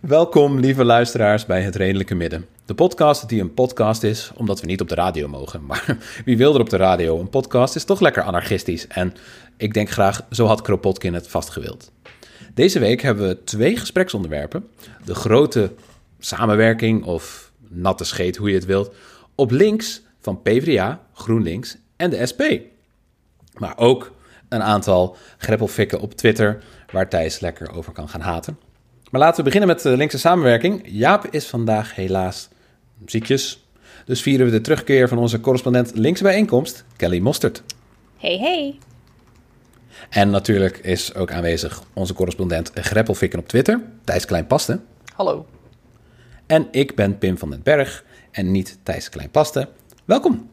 Welkom, lieve luisteraars, bij Het Redelijke Midden. De podcast die een podcast is, omdat we niet op de radio mogen. Maar wie wil er op de radio? Een podcast is toch lekker anarchistisch. En ik denk graag, zo had Kropotkin het vastgewild. Deze week hebben we twee gespreksonderwerpen. De grote samenwerking, of natte scheet, hoe je het wilt, op links van PvdA, GroenLinks en de SP. Maar ook een aantal greppelfikken op Twitter, waar Thijs lekker over kan gaan haten. Maar laten we beginnen met de linkse samenwerking. Jaap is vandaag helaas ziekjes. Dus vieren we de terugkeer van onze correspondent linkse bijeenkomst, Kelly Mostert. Hey, hey. En natuurlijk is ook aanwezig onze correspondent Greppelfikken op Twitter, Thijs Kleinpaste. Hallo. En ik ben Pim van den Berg en niet Thijs Kleinpaste. Welkom.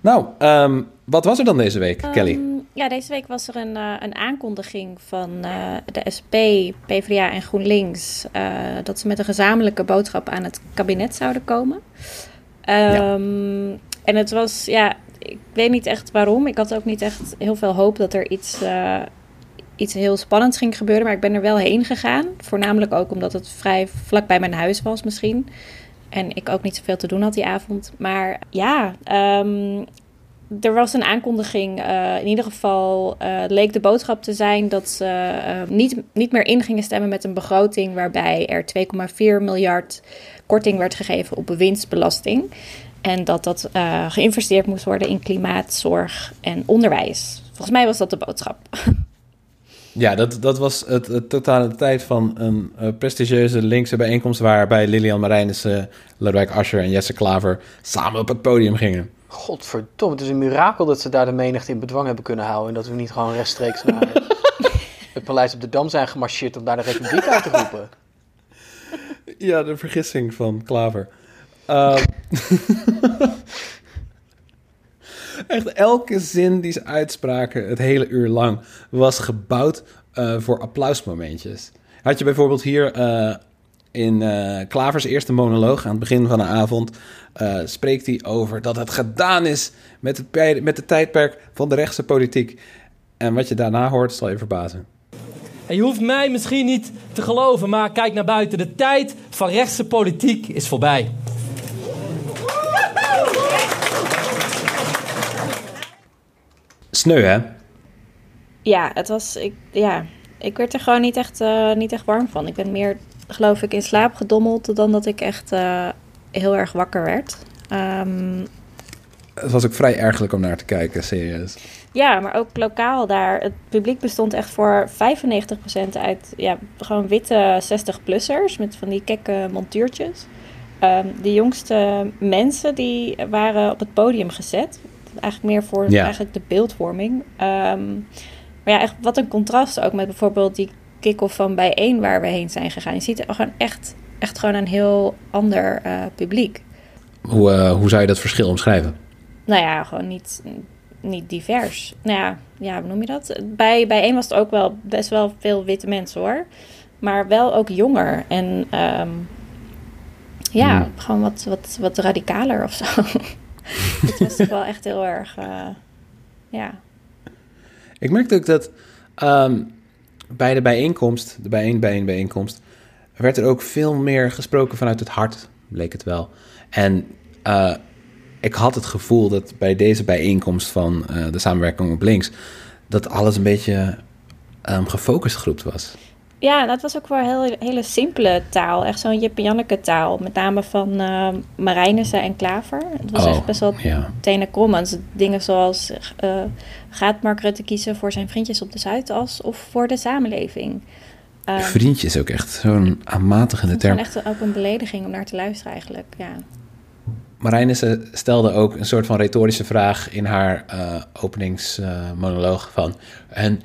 Nou, ehm, wat was er dan deze week, Kelly? Ehm, ja, deze week was er een, eh, een aankondiging van eh, de SP, PvdA en GroenLinks... eh, dat ze met een gezamenlijke boodschap aan het kabinet zouden komen. Ehm, En het was, ja, ik weet niet echt waarom. Ik had ook niet echt heel veel hoop dat er iets, eh, iets heel spannends ging gebeuren. Maar ik ben er wel heen gegaan. Voornamelijk ook omdat het vrij vlak bij mijn huis was misschien. En ik ook niet zoveel te doen had die avond. Maar ja, ehm, er was een aankondiging. eh, in ieder geval eh, leek de boodschap te zijn dat ze niet, niet meer in gingen stemmen met een begroting waarbij er 2,4 miljard korting werd gegeven op winstbelasting. En dat dat eh, geïnvesteerd moest worden in klimaat, zorg en onderwijs. Volgens mij was dat de boodschap. Ja, dat, dat was het, het totale tijd van een eh, prestigieuze linkse bijeenkomst... waarbij Lilian Marijnissen, Lodewijk Asscher en Jesse Klaver samen op het podium gingen. Godverdomme, het is een mirakel dat ze daar de menigte in bedwang hebben kunnen houden. En dat we niet gewoon rechtstreeks naar het paleis op de Dam zijn gemarcheerd om daar de republiek uit te roepen. Ja, de vergissing van Klaver. Ehm, Echt elke zin die ze uitspraken, het hele uur lang, was gebouwd eh, voor applausmomentjes. Had je bijvoorbeeld hier eh, in eh, Klavers eerste monoloog aan het begin van de avond, eh, spreekt hij over dat het gedaan is met het, met het tijdperk van de rechtse politiek. En wat je daarna hoort, zal je verbazen. En je hoeft mij misschien niet te geloven, maar kijk naar buiten. De tijd van rechtse politiek is voorbij. Sneu, hè? Ja, het was. Ik, ja, ik werd er gewoon niet echt, eh, niet echt warm van. Ik ben meer, geloof ik, in slaap gedommeld dan dat ik echt eh, heel erg wakker werd. Ehm, Het was ook vrij ergerlijk om naar te kijken, serieus. ja, maar ook lokaal daar. Het publiek bestond echt voor 95% uit ja, gewoon witte 60-plussers met van die kekke montuurtjes. Ehm, de jongste mensen die waren op het podium gezet. Eigenlijk meer voor Ja. eigenlijk de beeldvorming. Ehm, maar ja, echt wat een contrast ook met bijvoorbeeld die kick-off van bijeen waar we heen zijn gegaan. Je ziet er gewoon echt, echt gewoon een heel ander eh, publiek. Hoe, eh, hoe zou je dat verschil omschrijven? Nou ja, gewoon niet, niet divers. Nou ja, ja, hoe noem je dat? Bij, bij één was het ook wel best wel veel witte mensen hoor. Maar wel ook jonger. En ehm, ja, Hmm. gewoon wat, wat, wat radicaler of zo. het was toch wel echt heel erg, eh, ja. Ik merkte ook dat ehm, bij de bijeenkomst, de bijeen bijeen bijeenkomst, werd er ook veel meer gesproken vanuit het hart, bleek het wel. En eh, ik had het gevoel dat bij deze bijeenkomst van eh, de samenwerking op links, dat alles een beetje ehm, gefocust groept was. Ja, dat was ook wel heel, hele simpele taal. Echt zo'n Jip taal. Met name van Marijnissen en Klaver. Het was Oh, echt best wel ja. tenen dingen zoals... eh, gaat Mark Rutte kiezen voor zijn vriendjes op de Zuidas of voor de samenleving? Ehm, Vriendje is ook echt zo'n aanmatigende het is term. echt ook een belediging om naar te luisteren eigenlijk. Ja. Marijnissen stelde ook een soort van retorische vraag in haar eh, openingsmonoloog van... En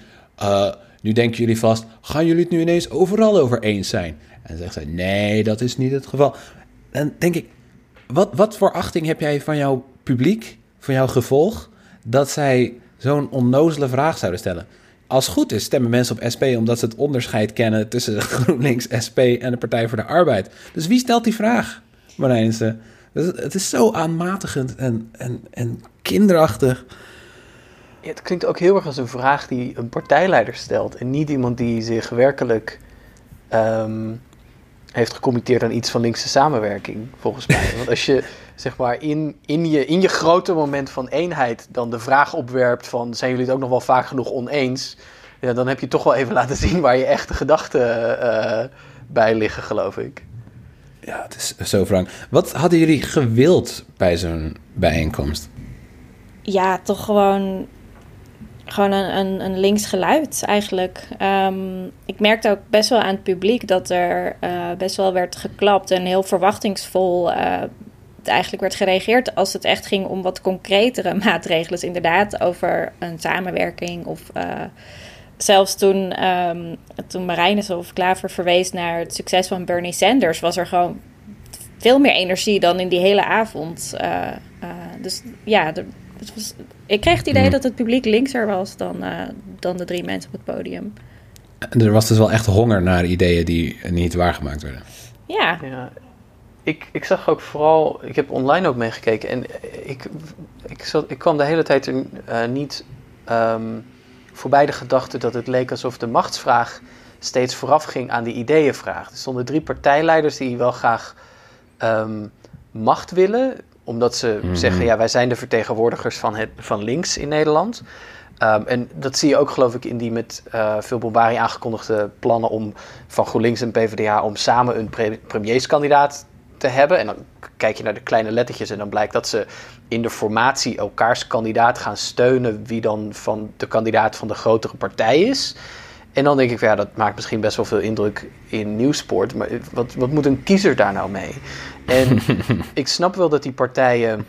nu denken jullie vast, gaan jullie het nu ineens overal over eens zijn? En dan zegt zij, nee, dat is niet het geval. En denk ik, wat, wat voor achting heb jij van jouw publiek, van jouw gevolg... dat zij zo'n onnozele vraag zouden stellen? als goed is, stemmen mensen op SP omdat ze het onderscheid kennen tussen GroenLinks, SP en de Partij voor de Arbeid. Dus wie stelt die vraag, Marijnse? Het- Het is zo aanmatigend en, en, en kinderachtig. Ja, het klinkt ook heel erg als een vraag die een partijleider stelt. En niet iemand die zich werkelijk ehm, heeft gecommitteerd aan iets van linkse samenwerking, volgens mij. Want als je zeg maar in, in, je, in je grote moment van eenheid dan de vraag opwerpt van zijn jullie het ook nog wel vaak genoeg oneens? Ja, dan heb je toch wel even laten zien waar je echte gedachten eh, bij liggen, geloof ik. Ja, het is zo wrang. Wat hadden jullie gewild bij zo'n bijeenkomst? Ja, toch gewoon, gewoon een, een, links geluid eigenlijk. Ehm, ik merkte ook best wel aan het publiek dat er eh, best wel werd geklapt en heel verwachtingsvol eh, eigenlijk werd gereageerd als het echt ging om wat concretere maatregelen. Inderdaad over een samenwerking of eh, zelfs toen, ehm toen Marijnis of Klaver verwees naar het succes van Bernie Sanders, was er gewoon veel meer energie dan in die hele avond. Dus ja, het was, ik kreeg het idee Hmm. dat het publiek linkser was dan, eh, dan de drie mensen op het podium. En Er was dus wel echt honger naar ideeën die niet waargemaakt werden. Ja, Ja, ik, ik zag ook vooral, ik heb online ook meegekeken en ik, ik, zat, ik kwam de hele tijd er eh, niet ehm, voorbij de gedachte dat het leek alsof de machtsvraag steeds vooraf ging aan de ideeënvraag. Er stonden drie partijleiders die wel graag ehm, macht willen, omdat ze Mhm. zeggen, ja, wij zijn de vertegenwoordigers van, het, van links in Nederland. Ehm, en dat zie je ook, geloof ik, in die met eh, veel bombarie aangekondigde plannen om van GroenLinks en PvdA om samen een pre- premierskandidaat te hebben. En dan kijk je naar de kleine lettertjes en dan blijkt dat ze in de formatie elkaars kandidaat gaan steunen, wie dan van de kandidaat van de grotere partij is. En dan denk ik, van, ja, dat maakt misschien best wel veel indruk in nieuwsport. Maar wat, wat moet een kiezer daar nou mee? En ik snap wel dat die partijen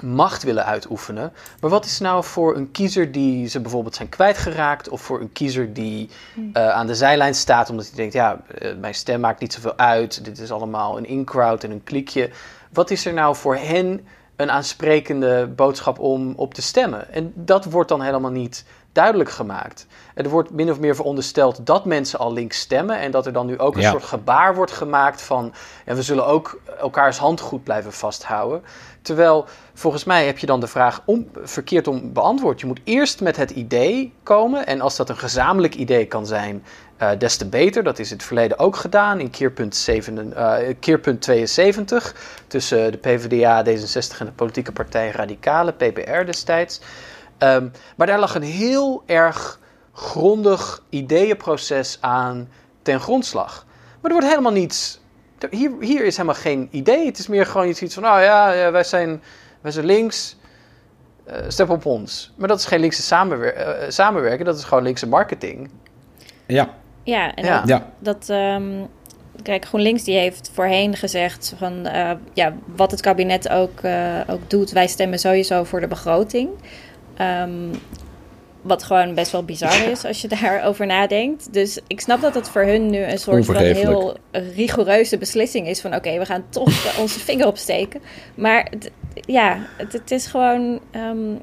macht willen uitoefenen. Maar wat is nou voor een kiezer die ze bijvoorbeeld zijn kwijtgeraakt... of voor een kiezer die eh, aan de zijlijn staat omdat hij denkt... ja, eh, mijn stem maakt niet zoveel uit, dit is allemaal een in-crowd en een klikje. Wat is er nou voor hen een aansprekende boodschap om op te stemmen? En dat wordt dan helemaal niet duidelijk gemaakt. Er wordt min of meer verondersteld dat mensen al links stemmen... en dat er dan nu ook een Ja. soort gebaar wordt gemaakt van... en we zullen ook elkaars hand goed blijven vasthouden... Terwijl volgens mij heb je dan de vraag om, verkeerd om beantwoord. Je moet eerst met het idee komen. En als dat een gezamenlijk idee kan zijn, eh, des te beter. Dat is in het verleden ook gedaan in keerpunt, 7, eh, keerpunt 72. Tussen de PvdA, D66 en de politieke partij Radicale, PPR destijds. Ehm, maar daar lag een heel erg grondig ideeënproces aan ten grondslag. Maar er wordt helemaal niets. er- Hier, hier is helemaal geen idee. Het is meer gewoon iets van: nou ja, ja, wij, zijn, wij zijn links. eh step op ons. Maar dat is geen linkse samenwer eh, samenwerken, dat is gewoon linkse marketing. Ja, ja en Ja. ja. dat... ehm, kijk, GroenLinks die heeft voorheen gezegd van... eh, ja, wat het kabinet ook, eh, ook doet, wij stemmen sowieso voor de begroting. Ehm, wat gewoon best wel bizar is als je daarover nadenkt. Dus ik snap dat het voor hun nu een soort van heel rigoureuze beslissing is. Van oké, we gaan toch onze vinger opsteken. Maar ja, het, het is gewoon... ehm,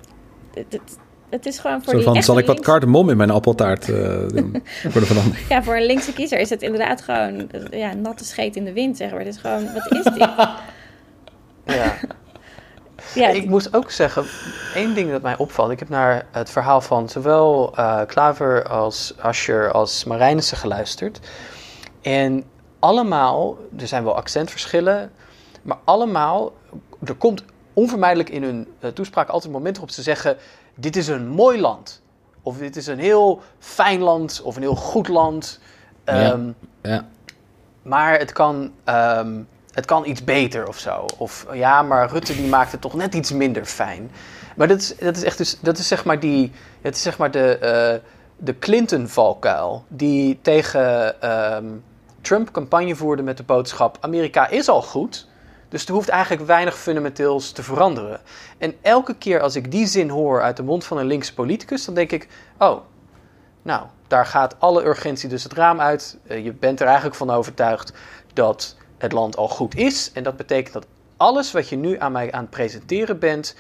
het, het, is gewoon voor Zo die van, zal ik wat cardamom in mijn appeltaart eh, doen? Voor de verandering. Ja, voor een linkse kiezer is het inderdaad gewoon ja, natte scheet in de wind, zeg maar. Het is gewoon, wat is dit? Ja. Ja, Ik moest ook zeggen, één ding dat mij opvalt. Ik heb naar het verhaal van zowel eh, Klaver als Ascher als Marijnissen geluisterd. En allemaal, er zijn wel accentverschillen, maar allemaal, er komt onvermijdelijk in hun eh, toespraak altijd een moment op ze zeggen: Dit is een mooi land. Of dit is een heel fijn land, of een heel goed land. Ja. Ehm, Ja. maar het kan, ehm, het kan iets beter of zo. Of ja, maar Rutte die maakt het toch net iets minder fijn. Maar dat is, dat is echt dus, dat is zeg maar die, het is zeg maar de, eh, de Clinton-valkuil die tegen ehm, Trump campagne voerde met de boodschap: Amerika is al goed. Dus er hoeft eigenlijk weinig fundamenteels te veranderen. En elke keer als ik die zin hoor uit de mond van een linkse politicus, dan denk ik: oh, nou, daar gaat alle urgentie dus het raam uit. Eh, je bent er eigenlijk van overtuigd dat het land al goed is. En dat betekent dat alles wat je nu aan mij aan het presenteren bent,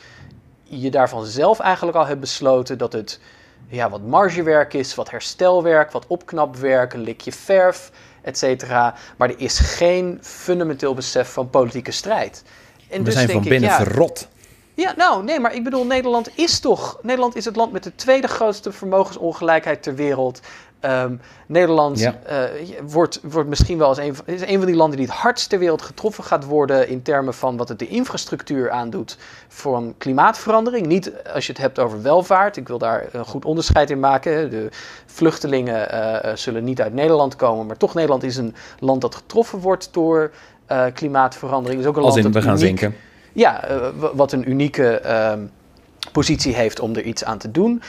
je daarvan zelf eigenlijk al hebt besloten dat het ja, wat margewerk is, wat herstelwerk, wat opknapwerk, een likje verf, et cetera. Maar er is geen fundamenteel besef van politieke strijd. En We dus zijn denk van ik, binnen ja, verrot. ja, nou, nee, maar ik bedoel, Nederland is toch... Nederland is het land met de tweede grootste vermogensongelijkheid ter wereld. Ehm, Nederland Ja. eh, wordt, wordt misschien wel als een, van- is een van die landen die het hardst ter wereld getroffen gaat worden... in termen van wat het de infrastructuur aandoet voor een klimaatverandering. Niet als je het hebt over welvaart. Ik wil daar een goed onderscheid in maken. De vluchtelingen eh, eh, zullen niet uit Nederland komen... maar toch Nederland is een land dat getroffen wordt door... klimaatverandering is ook een Als land in, dat we gaan uniek- zinken. ja, wat een unieke ehm, positie heeft om er iets aan te doen.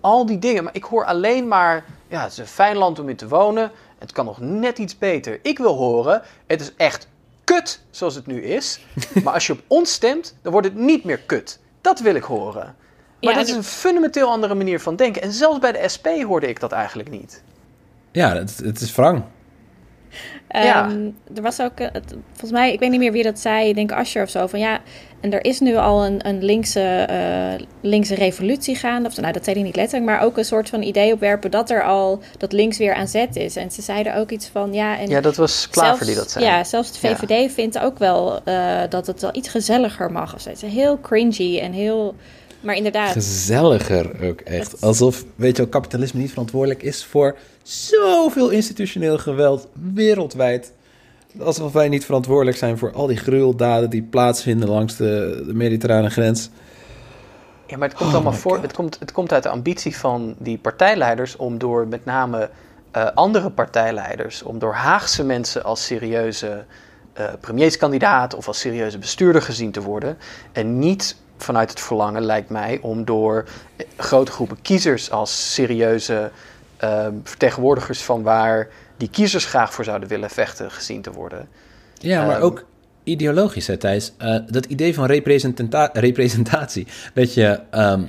Al die dingen. Maar ik hoor alleen maar, ja, het is een fijn land om in te wonen. Het kan nog net iets beter. Ik wil horen, het is echt kut zoals het nu is. maar als je op ons stemt, dan wordt het niet meer kut. Dat wil ik horen. Maar Ja, dit is een fundamenteel andere manier van denken. En zelfs bij de SP hoorde ik dat eigenlijk niet. Ja, het, het is wrang. Ja. Ehm, er was ook, eh, volgens mij, ik weet niet meer wie dat zei, ik denk Ascher of zo, van ja, en er is nu al een, een linkse, eh, linkse revolutie gaande. Of, nou, dat zei hij niet letterlijk, maar ook een soort van idee opwerpen dat er al, dat links weer aan zet is. En ze zeiden ook iets van, ja, en Ja, dat was Klaver zelfs- die dat zei. Ja, zelfs de Ja. VVD vindt ook wel eh, dat het wel iets gezelliger mag. Of zo. Het is heel cringy en heel, maar inderdaad. Gezelliger ook echt. Het- Alsof, weet je wel, kapitalisme niet verantwoordelijk is voor zoveel institutioneel geweld wereldwijd. Alsof wij niet verantwoordelijk zijn voor al die gruweldaden die plaatsvinden langs de, de mediterrane grens. Ja, maar het komt Oh allemaal voor. Het komt, het komt uit de ambitie van die partijleiders om door met name eh, andere partijleiders, om door Haagse mensen als serieuze eh, premierskandidaat of als serieuze bestuurder gezien te worden. En niet vanuit het verlangen, lijkt mij, om door grote groepen kiezers als serieuze eh, vertegenwoordigers van waar die kiezers graag voor zouden willen vechten gezien te worden. Ja, maar Ehm. ook ideologisch, hè, Thijs. Eh, dat idee van representatie. Dat, je, ehm,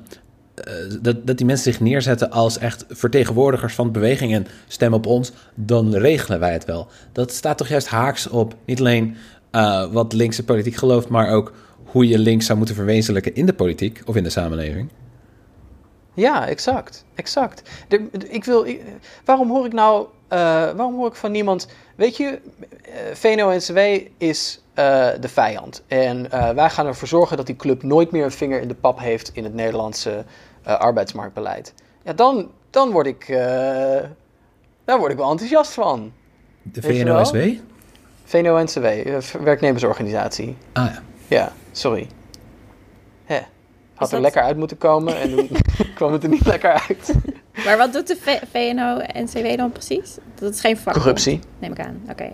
eh, dat, dat die mensen zich neerzetten als echt vertegenwoordigers van de beweging en stem op ons, dan regelen wij het wel. Dat staat toch juist haaks op niet alleen eh, wat linkse politiek gelooft, maar ook hoe je links zou moeten verwezenlijken in de politiek of in de samenleving. Ja, exact. Exact. De, de- ik wil, ik- waarom hoor ik nou, eh, waarom hoor ik van niemand, weet je, eh, VNO-NCW is eh, de vijand. En wij gaan ervoor zorgen dat die club nooit meer een vinger in de pap heeft in het Nederlandse arbeidsmarktbeleid. Ja, dan, dan word ik, daar word ik wel enthousiast van. De? VNO-NCW, eh, werknemersorganisatie. Ah ja. Ja, sorry. Hè. Had er lekker uit moeten komen en toen kwam het er niet lekker uit. Maar wat doet de V- VNO-NCW dan precies? Dat is geen vakbond, Corruptie. neem ik aan. Oké.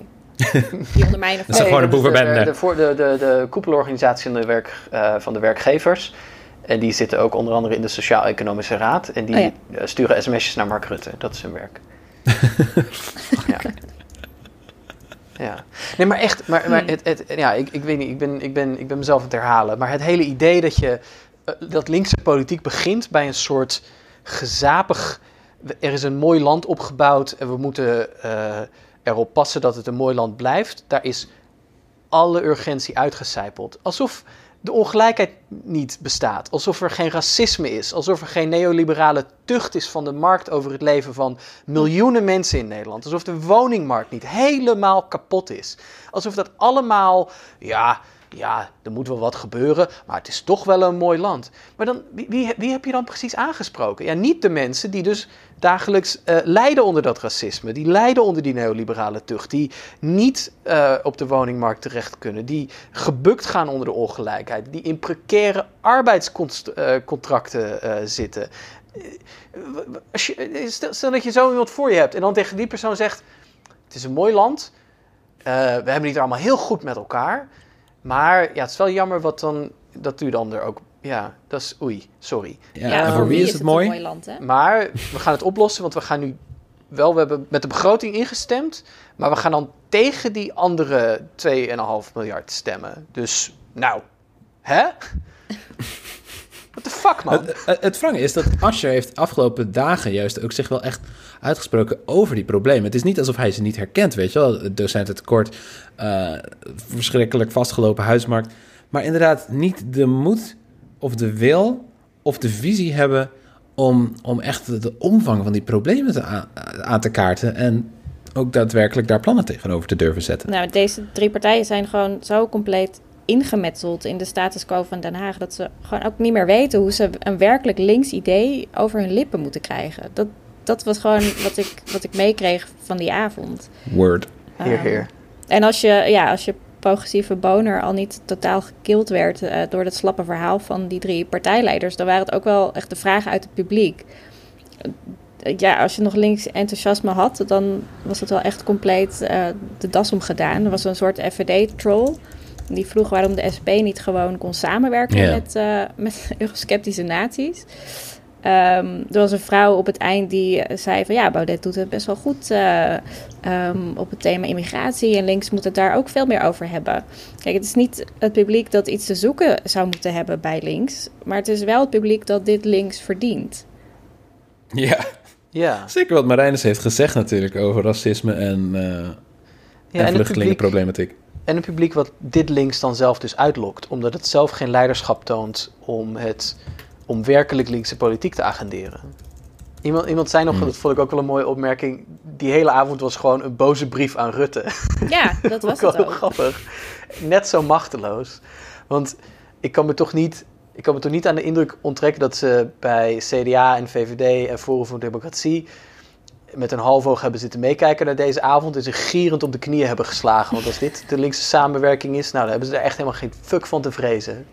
Die ondermijnen Dat is gewoon een boevenbende. De, de, voor- de, de, de koepelorganisatie van de, werk, eh, van de werkgevers. En die zitten ook onder andere in de Sociaal-Economische Raad. En die Oh eh, sturen sms'jes naar Mark Rutte. Dat is hun werk. ja. Ja. Nee, maar echt, maar, maar het, het, ja, ik, ik weet niet, ik ben, ik, ben, ik ben mezelf aan het herhalen. Maar het hele idee dat je, eh, dat linkse politiek begint bij een soort gezapig... Er is een mooi land opgebouwd en we moeten eh, erop passen dat het een mooi land blijft. Daar is alle urgentie uitgecijpeld. Alsof de ongelijkheid niet bestaat. Alsof er geen racisme is. Alsof er geen neoliberale tucht is van de markt over het leven van miljoenen mensen in Nederland. Alsof de woningmarkt niet helemaal kapot is. Alsof dat allemaal, ja, ja, er moet wel wat gebeuren, maar het is toch wel een mooi land. Maar dan, wie, wie, wie heb je dan precies aangesproken? Ja, niet de mensen die dus dagelijks eh, lijden onder dat racisme. Die lijden onder die neoliberale tucht. Die niet eh, op de woningmarkt terecht kunnen. Die gebukt gaan onder de ongelijkheid. Die in precaire arbeidscontracten eh, zitten. Als je, stel, dat je zo iemand voor je hebt en dan tegen die persoon zegt... Het is een mooi land. we hebben het allemaal heel goed met elkaar. Maar ja, het is wel jammer wat dan, dat u dan er ook... Ja, dat is... Oei, sorry. Ja, Ja, en voor wie is het mooi? land, hè? Maar we gaan het oplossen, want we gaan nu wel, we hebben met de begroting ingestemd, maar we gaan dan tegen die andere 2,5 miljard stemmen. Dus, nou, hè? What the fuck, man? Het, het, is dat Asscher heeft afgelopen dagen juist ook zich wel echt uitgesproken over die problemen. Het is niet alsof hij ze niet herkent, weet je wel. Het docententekort, eh verschrikkelijk vastgelopen huismarkt. Maar inderdaad niet de moed of de wil of de visie hebben om, om echt de, omvang van die problemen te aan, aan te kaarten en ook daadwerkelijk daar plannen tegenover te durven zetten. Nou, deze drie partijen zijn gewoon zo compleet ingemetseld in de status quo van Den Haag dat ze gewoon ook niet meer weten hoe ze een werkelijk links idee over hun lippen moeten krijgen. Dat, dat was gewoon wat ik, wat ik meekreeg van die avond. Word. Heer, Ehm, heer. En als je, ja, als je progressieve boner al niet totaal gekild werd eh, door het slappe verhaal van die drie partijleiders, dan waren het ook wel echt de vragen uit het publiek. Eh, Ja, als je nog links enthousiasme had, dan was het wel echt compleet eh, de das omgedaan. Er was een soort FVD-troll. Die vroeg waarom de SP niet gewoon kon samenwerken met, eh, met eurosceptische naties. Ehm, er was een vrouw op het eind die eh, zei van ja, Baudet doet het best wel goed eh, ehm, op het thema immigratie. En links moet het daar ook veel meer over hebben. Kijk, het is niet het publiek dat iets te zoeken zou moeten hebben bij links. Maar het is wel het publiek dat dit links verdient. Ja, Ja, zeker wat Marijnus heeft gezegd natuurlijk over racisme en, eh ja en vluchtelingenproblematiek. en het publiek wat dit links dan zelf dus uitlokt, omdat het zelf geen leiderschap toont om, het, om werkelijk linkse politiek te agenderen. Iemand, iemand zei nog, Hmm. dat vond ik ook wel een mooie opmerking, die hele avond was gewoon een boze brief aan Rutte. Ja, dat was ook het heel ook. grappig. Net zo machteloos. Want ik kan me toch niet, ik kan me toch niet aan de indruk onttrekken dat ze bij CDA en VVD en Forum voor Democratie met een half oog hebben zitten meekijken naar deze avond en zich gierend op de knieën hebben geslagen. Want als dit de linkse samenwerking is, nou, dan hebben ze er echt helemaal geen fuck van te vrezen.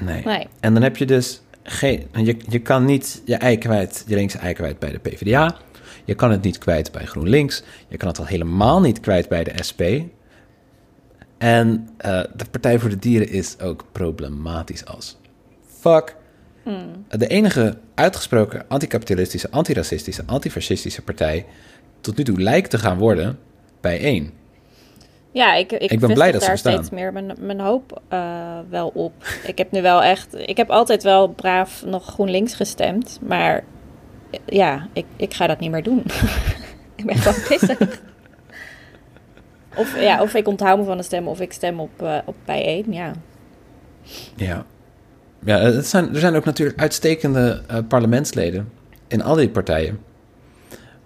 Nee. Nee. En dan heb je dus geen. Je, je kan niet je ei kwijt, je linkse ei kwijt bij de PvdA. Je kan het niet kwijt bij GroenLinks. Je kan het al helemaal niet kwijt bij de SP. En eh, de Partij voor de Dieren is ook problematisch als fuck. De enige uitgesproken anticapitalistische, antiracistische, antifascistische partij tot nu toe lijkt te gaan worden bij één. Ja, ik, ik, ben blij vestig dat ze daar bestaan. steeds meer mijn, mijn hoop eh, wel op. Ik heb nu wel echt... Ik heb altijd wel braaf nog GroenLinks gestemd. Maar eh, ja, ik, ik ga dat niet meer doen. ik ben gewoon pissig. Of, ja, of ik onthoud me van de stem of ik stem op, eh op bijeen, ja. Ja. Ja, het zijn, er zijn ook natuurlijk uitstekende eh, parlementsleden in al die partijen.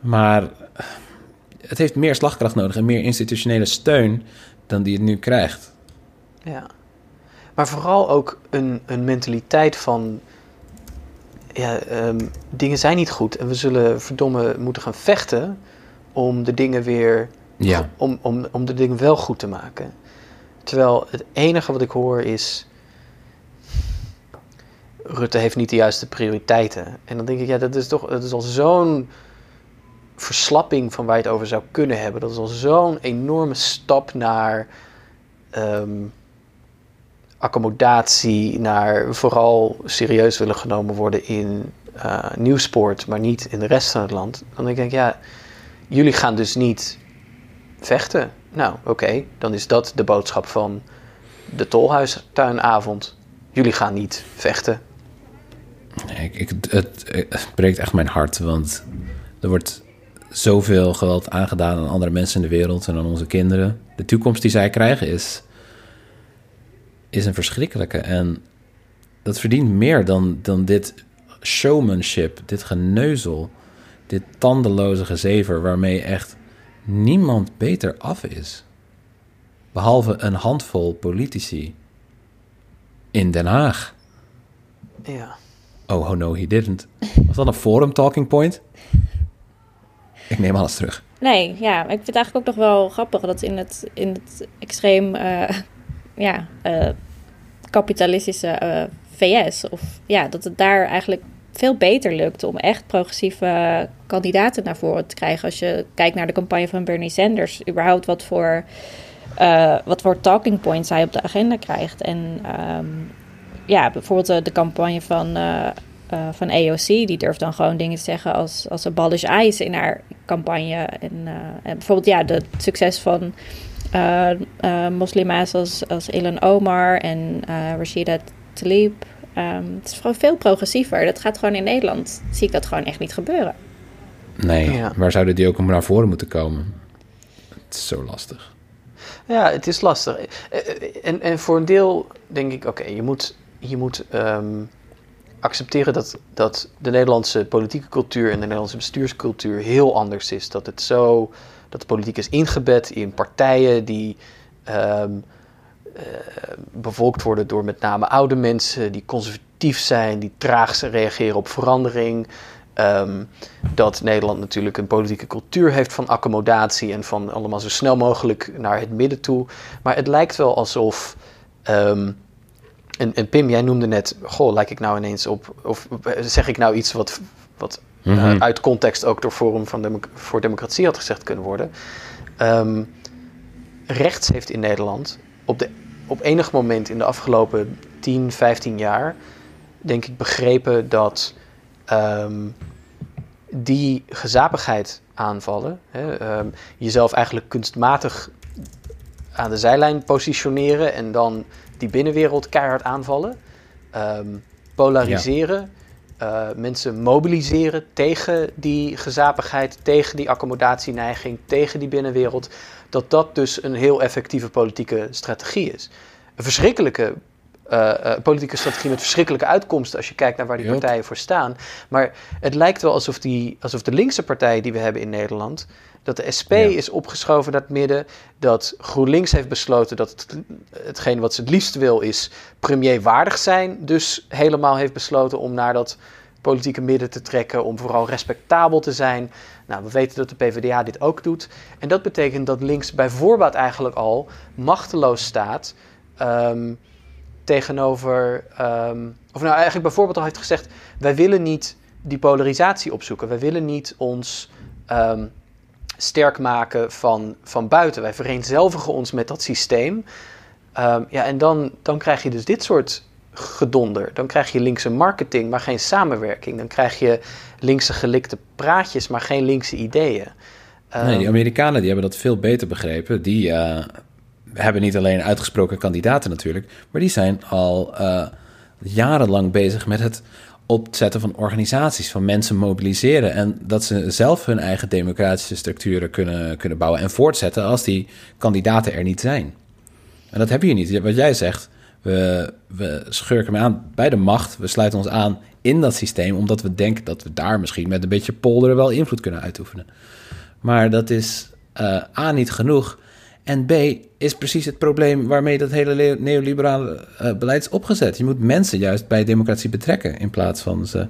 Maar eh, het heeft meer slagkracht nodig en meer institutionele steun dan die het nu krijgt. Ja. Maar vooral ook een, een mentaliteit van. Ja, ehm, dingen zijn niet goed en we zullen verdomme moeten gaan vechten om de dingen weer. Ja. Om, om, om de dingen wel goed te maken. Terwijl het enige wat ik hoor is. Rutte heeft niet de juiste prioriteiten. En dan denk ik, ja, dat is toch dat is al zo'n verslapping van waar je het over zou kunnen hebben. Dat is al zo'n enorme stap naar ehm, accommodatie, naar vooral serieus willen genomen worden in eh, nieuwsport, maar niet in de rest van het land. Dan denk ik, ja, jullie gaan dus niet vechten. Nou, oké, dan is dat de boodschap van de tolhuistuinavond. Jullie gaan niet vechten. Ik, ik, het, het breekt echt mijn hart, want er wordt zoveel geweld aangedaan aan andere mensen in de wereld en aan onze kinderen. De toekomst die zij krijgen is, is een verschrikkelijke. En dat verdient meer dan, dan dit showmanship, dit geneuzel, dit tandeloze gezever waarmee echt niemand beter af is. Behalve een handvol politici in Den Haag. Ja. Oh, oh no, he didn't. Was dat een forum talking point? Ik neem alles terug. Nee, ja, ik vind het eigenlijk ook nog wel grappig dat in het, in het extreem eh, ja, eh, kapitalistische eh, VS, of ja, dat het daar eigenlijk veel beter lukt om echt progressieve kandidaten naar voren te krijgen. Als je kijkt naar de campagne van Bernie Sanders, überhaupt wat voor, wat voor talking points hij op de agenda krijgt. En ehm, ja, bijvoorbeeld de campagne van, eh, van AOC, die durft dan gewoon dingen te zeggen als, als abolish ICE in haar campagne. En, eh, en bijvoorbeeld ja, de, het succes van eh eh, moslima's als, als Ilan Omar en eh Rashida Tlaib. Ehm, het is gewoon veel progressiever. Dat gaat gewoon in Nederland, zie ik dat gewoon echt niet gebeuren. Nee, Ja. waar zouden die ook om naar voren moeten komen? Het is zo lastig. Ja, het is lastig. En, en voor een deel denk ik, oké, je moet, je moet ehm, accepteren dat, dat de Nederlandse politieke cultuur en de Nederlandse bestuurscultuur heel anders is. Dat het zo, dat de politiek is ingebed in partijen die ehm, eh, bevolkt worden door met name oude mensen, die conservatief zijn, die traag reageren op verandering. Ehm, dat Nederland natuurlijk een politieke cultuur heeft van accommodatie en van allemaal zo snel mogelijk naar het midden toe. Maar het lijkt wel alsof. ehm, en, en Pim, jij noemde net, goh, lijk ik nou ineens op, of zeg ik nou iets wat, wat eh, Mhm. uit context ook door Forum van Demo- voor Democratie had gezegd kunnen worden. Ehm, rechts heeft in Nederland op, de, op enig moment in de afgelopen 10, 15 jaar, denk ik, begrepen dat ehm, die gezapigheid aanvallen, hè, ehm, jezelf eigenlijk kunstmatig aan de zijlijn positioneren en dan die binnenwereld keihard aanvallen, ehm, polariseren, eh, mensen mobiliseren tegen die gezapigheid, tegen die accommodatieneiging, tegen die binnenwereld, dat dat dus een heel effectieve politieke strategie is. Een verschrikkelijke eh, politieke strategie met verschrikkelijke uitkomsten als je kijkt naar waar die partijen voor staan. Maar het lijkt wel alsof, die, alsof de linkse partijen die we hebben in Nederland, dat de SP Ja. is opgeschoven naar het midden, dat GroenLinks heeft besloten dat het, hetgeen wat ze het liefst wil is premierwaardig zijn, dus helemaal heeft besloten om naar dat politieke midden te trekken, om vooral respectabel te zijn. Nou, we weten dat de PvdA dit ook doet. En dat betekent dat links bij voorbaat eigenlijk al machteloos staat ehm, tegenover. ehm, of nou eigenlijk bijvoorbeeld al heeft gezegd: wij willen niet die polarisatie opzoeken. Wij willen niet ons ehm, sterk maken van, van buiten. Wij vereenzelvigen ons met dat systeem. Ehm, ja, en dan, dan krijg je dus dit soort gedonder. Dan krijg je linkse marketing, maar geen samenwerking. Dan krijg je linkse gelikte praatjes, maar geen linkse ideeën. Nee, die Amerikanen die hebben dat veel beter begrepen. Die eh, hebben niet alleen uitgesproken kandidaten natuurlijk, maar die zijn al eh, jarenlang bezig met het opzetten van organisaties, van mensen mobiliseren. En dat ze zelf hun eigen democratische structuren kunnen, kunnen bouwen en voortzetten als die kandidaten er niet zijn. En dat heb je niet. Wat jij zegt, we, we schurken mee aan bij de macht. We sluiten ons aan in dat systeem, omdat we denken dat we daar misschien met een beetje polderen wel invloed kunnen uitoefenen. Maar dat is A niet genoeg. En B is precies het probleem waarmee dat hele le- neoliberale eh, beleid is opgezet. Je moet mensen juist bij democratie betrekken in plaats van ze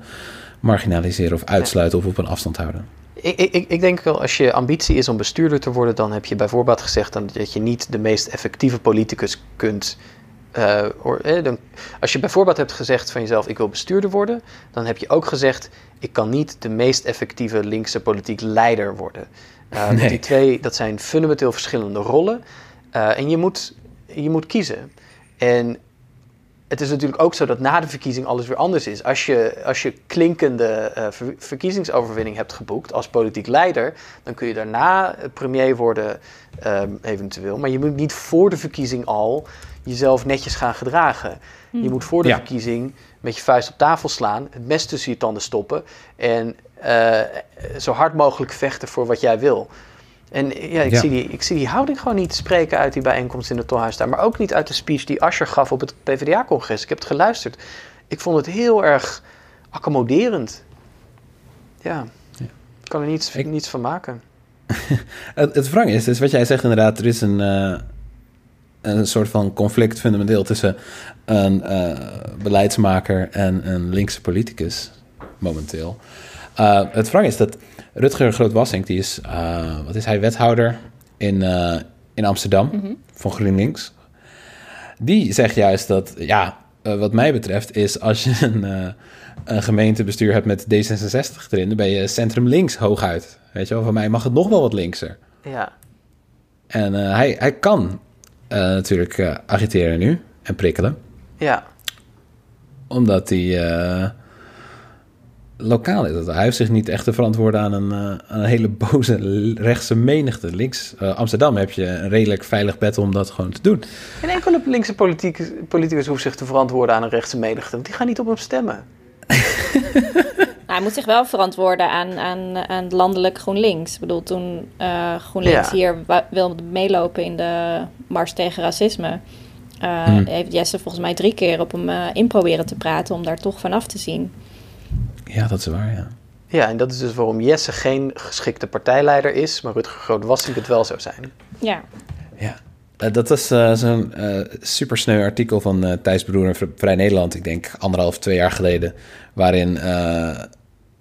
marginaliseren of uitsluiten of op een afstand houden. Ik, ik, ik denk wel, als je ambitie is om bestuurder te worden, dan heb je bijvoorbeeld gezegd dat je niet de meest effectieve politicus kunt. or- eh, dan, als je bijvoorbeeld hebt gezegd van jezelf, ik wil bestuurder worden, dan heb je ook gezegd, ik kan niet de meest effectieve linkse politiek leider worden. Eh, Nee. Die twee, dat zijn fundamenteel verschillende rollen. Eh, en je moet, je moet kiezen. En het is natuurlijk ook zo dat na de verkiezing alles weer anders is. Als je, als je klinkende eh, ver- verkiezingsoverwinning hebt geboekt als politiek leider, dan kun je daarna premier worden, ehm, eventueel. Maar je moet niet voor de verkiezing al jezelf netjes gaan gedragen. Je moet voor de Ja. verkiezing met je vuist op tafel slaan, het mes tussen je tanden stoppen en eh, zo hard mogelijk vechten voor wat jij wil. En ja, ik, Ja. Zie die, ik zie die houding gewoon niet spreken uit die bijeenkomst in de Tolhuistuin. Maar ook niet uit de speech die Asscher gaf op het PvdA-congres. Ik heb het geluisterd. Ik vond het heel erg accommoderend. Ja, ik kan er niets, Ik- niets van maken. Het, het wrang is, dus wat jij zegt inderdaad, er is een, eh, een soort van conflict fundamenteel tussen een eh, beleidsmaker en een linkse politicus, momenteel. Eh, het wrang is dat Rutger Groot-Wassink, die is, eh, wat is hij, wethouder in, eh, in Amsterdam van GroenLinks. Die zegt juist dat, ja, wat mij betreft is als je een, een gemeentebestuur hebt met D66 erin, dan ben je centrum links hooguit. Weet je wel, van mij mag het nog wel wat linkser. Ja, En hij, hij kan natuurlijk agiteren nu en prikkelen, ja. omdat hij lokaal is. Hij heeft zich niet echt te verantwoorden aan een, eh, aan een hele boze rechtse menigte. Links eh, Amsterdam heb je een redelijk veilig bed om dat gewoon te doen. Geen enkele linkse politiek, politicus hoeft zich te verantwoorden aan een rechtse menigte. Want die gaan niet op hem stemmen. Nou, hij moet zich wel verantwoorden aan, aan, aan landelijk GroenLinks. Ik bedoel, toen eh, GroenLinks Ja. hier wilde meelopen in de mars tegen racisme... eh, Hmm. heeft Jesse volgens mij drie keer op hem eh, in proberen te praten om daar toch vanaf te zien. Ja, dat is waar, ja. Ja, en dat is dus waarom Jesse geen geschikte partijleider is, maar Rutger Groot-Wassink het wel zou zijn. Ja, Ja, Eh, dat was eh, zo'n eh supersneu artikel van eh Thijs Broer en Vri- Vrij Nederland, ik denk anderhalf, twee jaar geleden, waarin eh,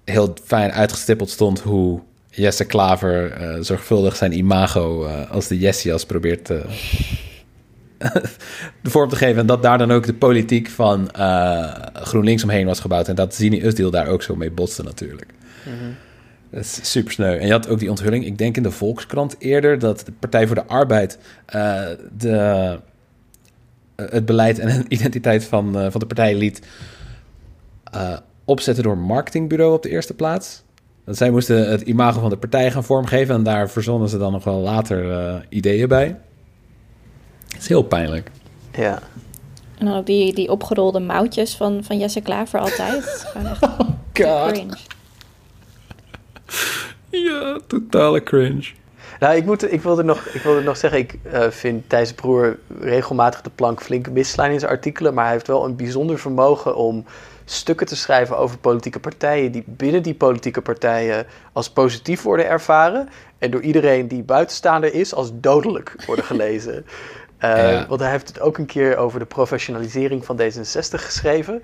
heel fijn uitgestippeld stond hoe Jesse Klaver eh, zorgvuldig zijn imago eh, als de Jessias probeert eh, de vorm te geven. En dat daar dan ook de politiek van eh, GroenLinks omheen was gebouwd. En dat Zini Usdeel daar ook zo mee botste natuurlijk. Dat is super sneu. En je had ook die onthulling, ik denk in de Volkskrant eerder, dat de Partij voor de Arbeid eh, de, eh, het beleid en de identiteit van, van de partij liet opzetten door een marketingbureau op de eerste plaats. Dat zij moesten het imago van de partij gaan vormgeven en daar verzonnen ze dan nog wel later ideeën bij. Het is heel pijnlijk. Ja. en dan ook die, die opgerolde mouwtjes van, van Jesse Klaver altijd. Echt God. cringe. Ja, totale cringe. Nou, ik, moet, ik, wilde nog, ik wilde nog zeggen, ik eh, vind Thijs Broer regelmatig de plank flink misslaan in zijn artikelen, maar hij heeft wel een bijzonder vermogen om stukken te schrijven over politieke partijen die binnen die politieke partijen als positief worden ervaren en door iedereen die buitenstaander is als dodelijk worden gelezen. Eh, Ja. Want hij heeft het ook een keer over de professionalisering van D66 geschreven.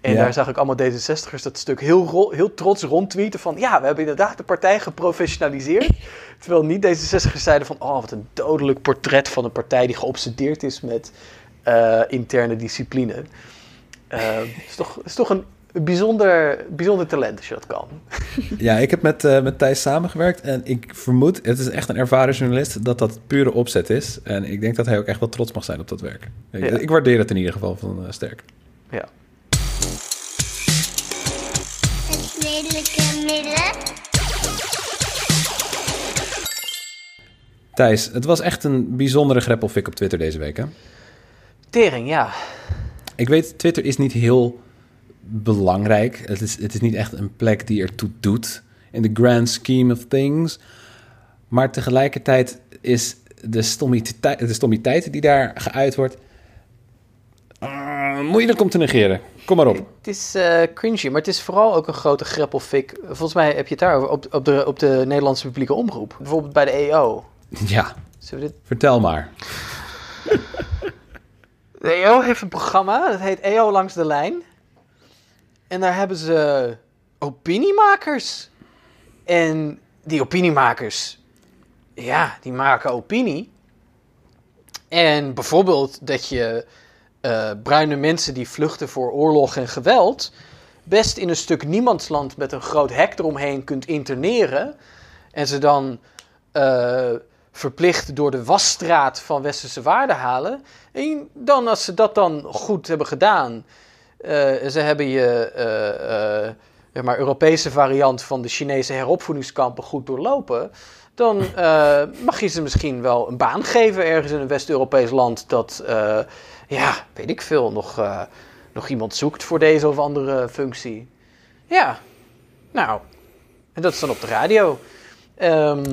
En Ja. daar zag ik allemaal D66'ers dat stuk heel, heel trots rondtweeten van... ja, we hebben inderdaad de partij geprofessionaliseerd. Terwijl niet D66'ers zeiden van... oh, wat een dodelijk portret van een partij die geobsedeerd is met eh, interne discipline. Eh, Het is toch, is toch een bijzonder, bijzonder talent als je dat kan. Ja, ik heb met, eh, met Thijs samengewerkt en ik vermoed, het is echt een ervaren journalist, dat dat pure opzet is. En ik denk dat hij ook echt wel trots mag zijn op dat werk. Ik, Ja. ik waardeer het in ieder geval van eh, sterk. Ja. Het lelijke midden. Thijs, het was echt een bijzondere greppelfik op Twitter deze week, hè? Tering, ja. Ik weet, Twitter is niet heel belangrijk. Het is, het is niet echt een plek die ertoe doet in the grand scheme of things. Maar tegelijkertijd is de stommiteit, de stommiteit die daar geuit wordt... ah, moeilijk om te negeren. Kom maar op. Het is eh cringy, maar het is vooral ook een grote greppelfik. Volgens mij heb je het daarover op, op, de, op de Nederlandse publieke omroep. Bijvoorbeeld bij de EO. Ja, dit vertel maar. De EO heeft een programma, dat heet EO Langs de Lijn. En daar hebben ze opiniemakers. En die opiniemakers, ja, die maken opinie. En bijvoorbeeld dat je eh, bruine mensen die vluchten voor oorlog en geweld... best in een stuk niemandsland met een groot hek eromheen kunt interneren... en ze dan eh, verplicht door de wasstraat van westerse waarden halen... En dan, als ze dat dan goed hebben gedaan, ze hebben je eh, eh, maar, Europese variant van de Chinese heropvoedingskampen goed doorlopen, dan eh, mag je ze misschien wel een baan geven ergens in een West-Europees land dat, eh, ja, weet ik veel, nog, eh, nog iemand zoekt voor deze of andere functie. Ja, nou, en dat is dan op de radio. Ehm,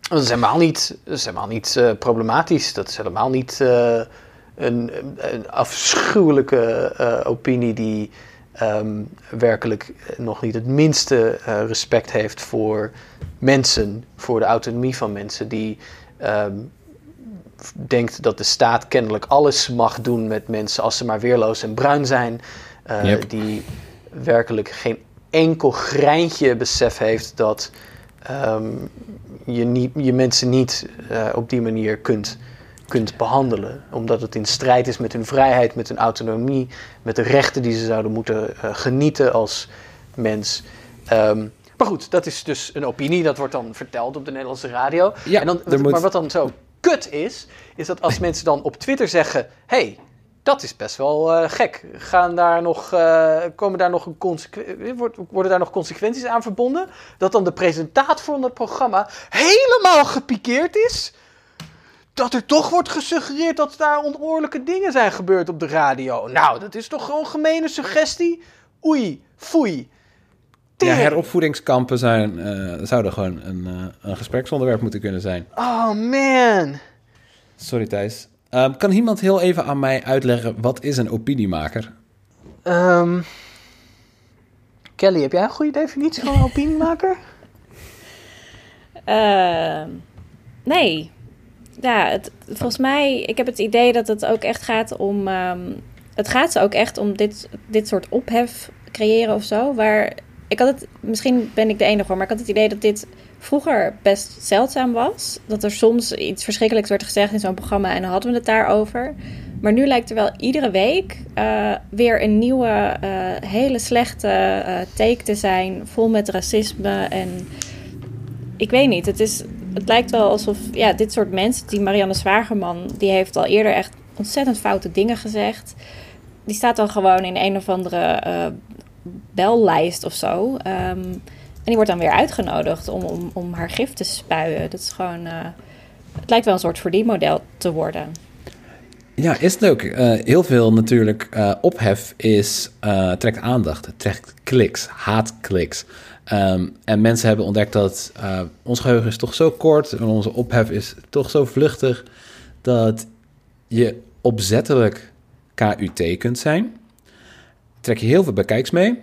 dat is helemaal niet, dat is helemaal niet eh, problematisch. Dat is helemaal niet eh, een, een afschuwelijke eh, opinie die ehm, werkelijk nog niet het minste eh, respect heeft voor mensen, voor de autonomie van mensen, die ehm, denkt dat de staat kennelijk alles mag doen met mensen als ze maar weerloos en bruin zijn, eh, Yep. die werkelijk geen enkel greintje besef heeft dat ehm, je, niet, je mensen niet op die manier kunt, kunt behandelen. Omdat het in strijd is met hun vrijheid, met hun autonomie, met de rechten die ze zouden moeten eh, genieten als mens. Ehm, maar goed, dat is dus een opinie, dat wordt dan verteld op de Nederlandse radio. Ja, en dan, moet- Maar wat dan zo kut is, is dat als mensen dan op Twitter zeggen: hey, dat is best wel eh, gek. Gaan daar nog, eh, komen daar nog een worden daar nog consequenties aan verbonden? Dat dan de presentator van het programma helemaal gepikeerd is? Dat er toch wordt gesuggereerd dat daar onoorlijke dingen zijn gebeurd op de radio. Nou, dat is toch gewoon gemene suggestie? Oei, foei. Ja, heropvoedingskampen zijn, eh, zouden gewoon een, eh, een gespreksonderwerp moeten kunnen zijn. Oh man. Sorry Thijs. Ehm, kan iemand heel even aan mij uitleggen, wat is een opiniemaker? Ehm, Kelly, heb jij een goede definitie van een opiniemaker? Ehm, nee. Ja, volgens mij, ik heb het idee dat het ook echt gaat om. ehm, het gaat ze ook echt om dit, dit soort ophef creëren of zo. Waar ik had het, misschien ben ik de enige voor, maar ik had het idee dat dit vroeger best zeldzaam was. Dat er soms iets verschrikkelijks werd gezegd in zo'n programma en dan hadden we het daarover. Maar nu lijkt er wel iedere week eh, weer een nieuwe, eh, hele slechte eh take te zijn. Vol met racisme en ik weet niet. Het, is, het lijkt wel alsof ja, dit soort mensen, die Marianne Zwagerman, die heeft al eerder echt ontzettend foute dingen gezegd. Die staat dan gewoon in een of andere eh, bellijst of zo. Ehm, en die wordt dan weer uitgenodigd om, om, om haar gif te spuien. Dat is gewoon. eh, het lijkt wel een soort verdienmodel te worden. Ja, is het ook. Eh, heel veel natuurlijk ophef is, trekt aandacht, trekt kliks, haatkliks. Ehm, en mensen hebben ontdekt dat eh, ons geheugen is toch zo kort en onze ophef is toch zo vluchtig dat je opzettelijk KUT kunt zijn. Trek je heel veel bekijks mee.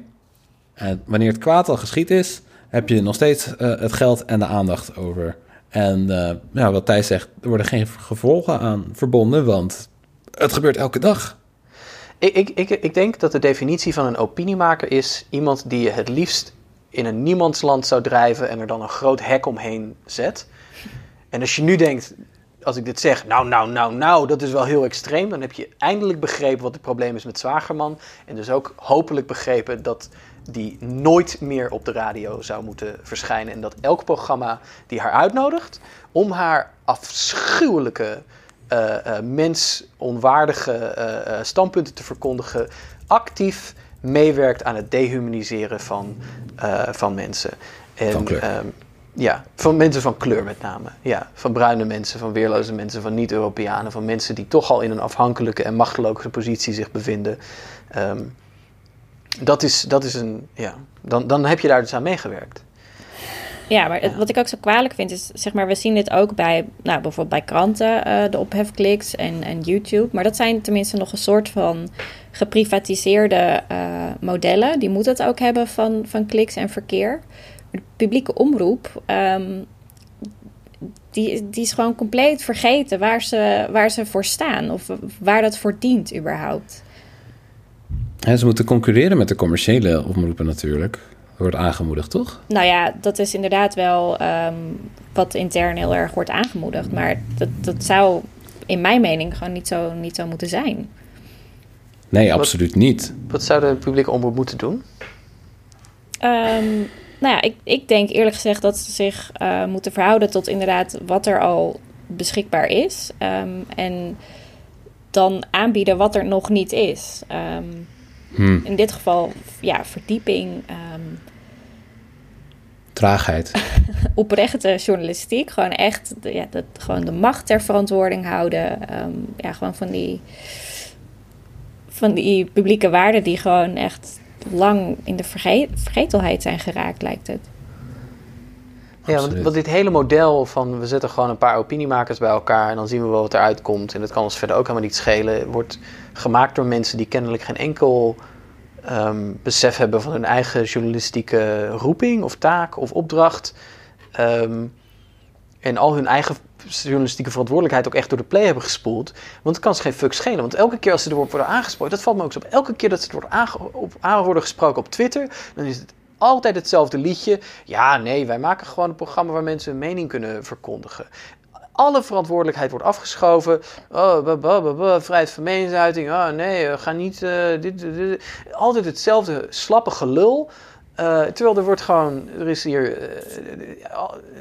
En wanneer het kwaad al geschied is, heb je nog steeds eh, het geld en de aandacht over. En eh, ja, wat Thijs zegt, er worden geen gevolgen aan verbonden, want het gebeurt elke dag. Ik, ik, ik, ik denk dat de definitie van een opiniemaker is iemand die je het liefst in een niemandsland zou drijven en er dan een groot hek omheen zet. En als je nu denkt, als ik dit zeg, nou, nou, nou, nou, dat is wel heel extreem, dan heb je eindelijk begrepen wat het probleem is met Zwagerman. En dus ook hopelijk begrepen dat die nooit meer op de radio zou moeten verschijnen. En dat elk programma die haar uitnodigt om haar afschuwelijke eh, eh, mensonwaardige eh, standpunten te verkondigen, actief meewerkt aan het dehumaniseren van, eh, van mensen. En, Van kleur. ehm, ja, van mensen van kleur met name. Ja, van bruine mensen, van weerloze mensen, van niet-Europeanen, van mensen die toch al in een afhankelijke en machteloze positie zich bevinden. Ehm, dat is, dat is een, ja, dan, dan heb je daar dus aan meegewerkt. Ja, maar het- wat ik ook zo kwalijk vind is, zeg maar, we zien dit ook bij, nou, bijvoorbeeld bij kranten, eh, de ophefkliks en, en YouTube. Maar dat zijn tenminste nog een soort van geprivatiseerde eh, modellen. Die moeten het ook hebben van, van kliks en verkeer. De publieke omroep, ehm, die, die is gewoon compleet vergeten waar ze, waar ze voor staan. Of waar dat voor dient überhaupt. Ze moeten concurreren met de commerciële omroepen natuurlijk. Wordt aangemoedigd, toch? Nou ja, dat is inderdaad wel ehm, wat intern heel erg wordt aangemoedigd. Maar dat, dat zou in mijn mening gewoon niet zo, niet zo moeten zijn. Nee, absoluut niet. Wat zou de publieke omroep moeten doen? Ehm, nou ja, ik, ik denk eerlijk gezegd dat ze zich eh, moeten verhouden tot inderdaad wat er al beschikbaar is. Ehm, en dan aanbieden wat er nog niet is. Ehm, Hm, in dit geval, ja, verdieping, ehm, traagheid. oprechte journalistiek. Gewoon echt de, ja, dat, gewoon de macht ter verantwoording houden. Ehm, ja, gewoon van die, van die publieke waarden die gewoon echt lang in de verge- vergetelheid zijn geraakt, lijkt het. Ja, want dit hele model van we zetten gewoon een paar opiniemakers bij elkaar en dan zien we wel wat eruit komt en dat kan ons verder ook helemaal niet schelen, wordt gemaakt door mensen die kennelijk geen enkel ehm, besef hebben van hun eigen journalistieke roeping of taak of opdracht. Ehm, en al hun eigen journalistieke verantwoordelijkheid ook echt door de play hebben gespoeld. Want het kan ze geen fuck schelen. Want elke keer als ze erop worden aangesproken, dat valt me ook zo op. Elke keer dat ze er op, aan worden gesproken op Twitter, dan is het altijd hetzelfde liedje. Ja, nee, wij maken gewoon een programma waar mensen hun mening kunnen verkondigen. Alle verantwoordelijkheid wordt afgeschoven. Oh, vrijheid van meningsuiting. Oh nee, eh, ga niet. eh, dit, dit. Altijd hetzelfde slappe gelul. Eh, terwijl er wordt gewoon, er is hier,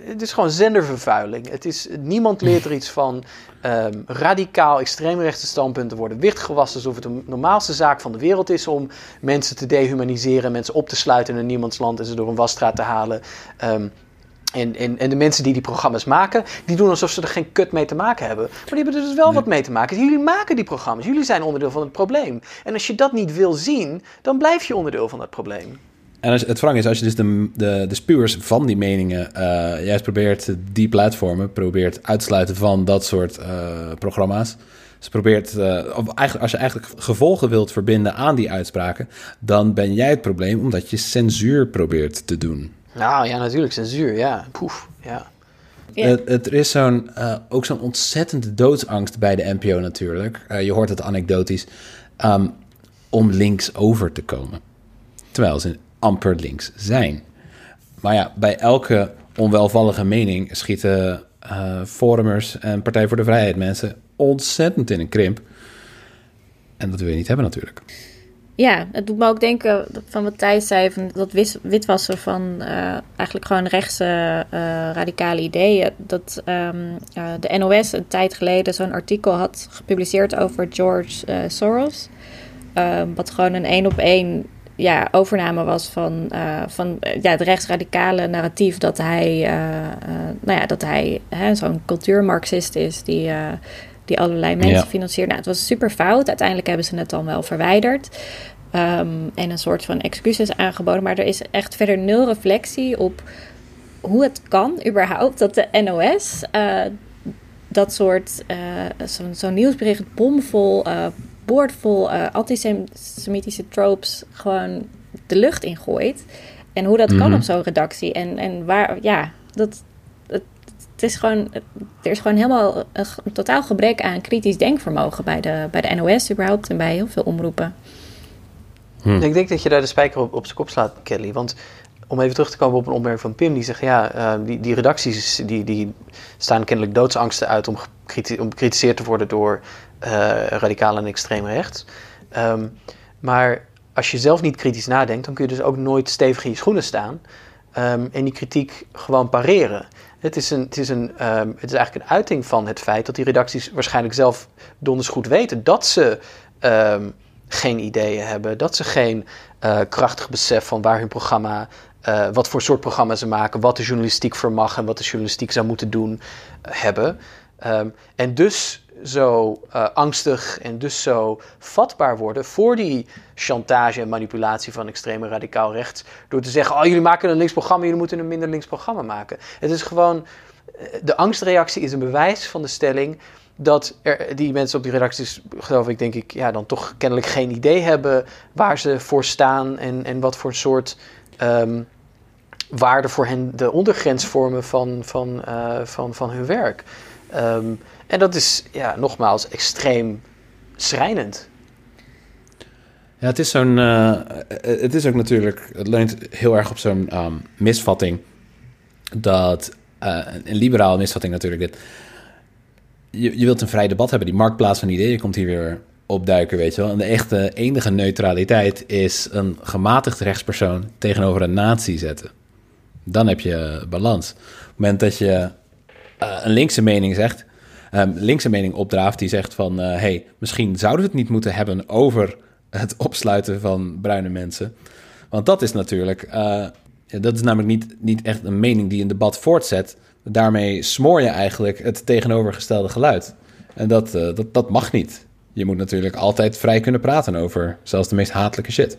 het is gewoon zendervervuiling. Het is, niemand leert er iets van. Ehm, radicaal extreemrechtse standpunten worden wichtgewassen alsof het de normaalste zaak van de wereld is om mensen te dehumaniseren, mensen op te sluiten in een niemandsland en ze door een wasstraat te halen. Ehm, en, en, en de mensen die die programma's maken, die doen alsof ze er geen kut mee te maken hebben. Maar die hebben er dus wel wat mee te maken. Jullie maken die programma's, jullie zijn onderdeel van het probleem. En als je dat niet wil zien, dan blijf je onderdeel van het probleem. En als, het wrang is, als je dus de, de, de spuwers van die meningen eh, juist probeert die platformen, probeert uit te sluiten van dat soort eh, programma's, Ze probeert, eh, of eigenlijk, als je eigenlijk gevolgen wilt verbinden aan die uitspraken, dan ben jij het probleem omdat je censuur probeert te doen. Nou ja, natuurlijk, censuur, ja. Poef, ja. Ja. Het- het- er is zo'n, eh, ook zo'n ontzettende doodsangst bij de NPO natuurlijk. Eh, je hoort het anekdotisch. ehm, om links over te komen. Terwijl ze amper links zijn. Maar ja, bij elke onwelvallige mening schieten eh forumers en Partij voor de Vrijheid mensen ontzettend in een krimp. En dat wil je niet hebben natuurlijk. Ja, het doet me ook denken van wat Thijs zei, van dat witwassen van eh, eigenlijk gewoon rechtse eh, radicale ideeën. Dat ehm, eh, de NOS een tijd geleden zo'n artikel had gepubliceerd over George Soros. Ehm, wat gewoon een één op één ja, overname was van, van ja, het rechtsradicale narratief dat hij, nou ja, dat hij hè, zo'n cultuurmarxist is die, die allerlei mensen Ja. financiert. Nou, het was super fout. Uiteindelijk hebben ze het dan wel verwijderd. Ehm, en een soort van excuses aangeboden. Maar er is echt verder nul reflectie op hoe het kan überhaupt dat de NOS eh, dat soort eh, zo'n zo'n nieuwsbericht bomvol, eh boordvol antisemitische tropes gewoon de lucht ingooit. En hoe dat kan Mhm. op zo'n redactie. En, en waar, ja, dat, het, het is gewoon, er is gewoon helemaal een, een totaal gebrek aan kritisch denkvermogen bij de, bij de NOS überhaupt en bij heel veel omroepen. Ik denk dat je daar de spijker op, op zijn kop slaat, Kelly. Want om even terug te komen op een opmerking van Pim, die zegt: ja, eh, die, die redacties die, die staan kennelijk doodsangsten uit om, bekritiseerd te worden door eh radicaal en extreem rechts. Ehm, maar als je zelf niet kritisch nadenkt, dan kun je dus ook nooit stevig in je schoenen staan ehm, en die kritiek gewoon pareren. Het is, een, het, is een, ehm, het is eigenlijk een uiting van het feit dat die redacties waarschijnlijk zelf donders goed weten dat ze ehm, geen ideeën hebben, dat ze geen eh, krachtig besef van waar hun programma, eh, wat voor soort programma ze maken, wat de journalistiek vermag en wat de journalistiek zou moeten doen eh, hebben. Ehm, en dus zo angstig en dus zo vatbaar worden voor die chantage en manipulatie van extreme radicaal rechts. Door te zeggen, oh jullie maken een links programma, jullie moeten een minder links programma maken. Het is gewoon, de angstreactie is een bewijs van de stelling dat er, die mensen op die redacties, geloof ik, denk ik, ja, dan toch kennelijk geen idee hebben waar ze voor staan en, en wat voor soort ehm, waarde voor hen de ondergrens vormen van, van, eh, van, van hun werk. Ehm, en dat is, ja, nogmaals, extreem schrijnend. Ja, het is zo'n. eh, het is ook natuurlijk. Het leunt heel erg op zo'n ehm, misvatting. Dat. eh, een liberaal misvatting natuurlijk dit. Je, je wilt een vrij debat hebben. Die marktplaats van ideeën komt hier weer opduiken, weet je wel. En de echte enige neutraliteit is een gematigd rechtspersoon tegenover een nazi zetten. Dan heb je balans. Op het moment dat je eh, een linkse mening zegt, um, linkse mening opdraaft, die zegt van, hé, hey, misschien zouden we het niet moeten hebben over het opsluiten van bruine mensen. Want dat is natuurlijk, eh, dat is namelijk niet, niet echt een mening die een debat voortzet. Daarmee smoor je eigenlijk het tegenovergestelde geluid. En dat, eh, dat, dat mag niet. Je moet natuurlijk altijd vrij kunnen praten over zelfs de meest hatelijke shit.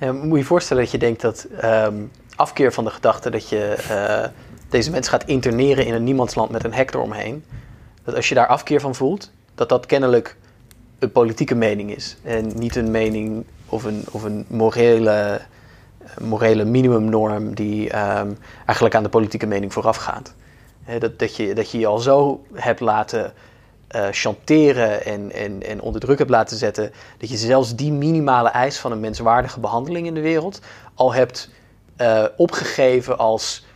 Moet je je voorstellen dat je denkt dat ehm, afkeer van de gedachte dat je eh, deze mensen gaat interneren in een niemandsland met een hek eromheen. Dat als je daar afkeer van voelt, dat dat kennelijk een politieke mening is. En niet een mening of een, of een morele, morele minimumnorm die ehm, eigenlijk aan de politieke mening voorafgaat. Hè, dat, dat, je, dat je je al zo hebt laten eh, chanteren en, en, en onder druk hebt laten zetten, dat je zelfs die minimale eis van een menswaardige behandeling in de wereld al hebt eh, opgegeven als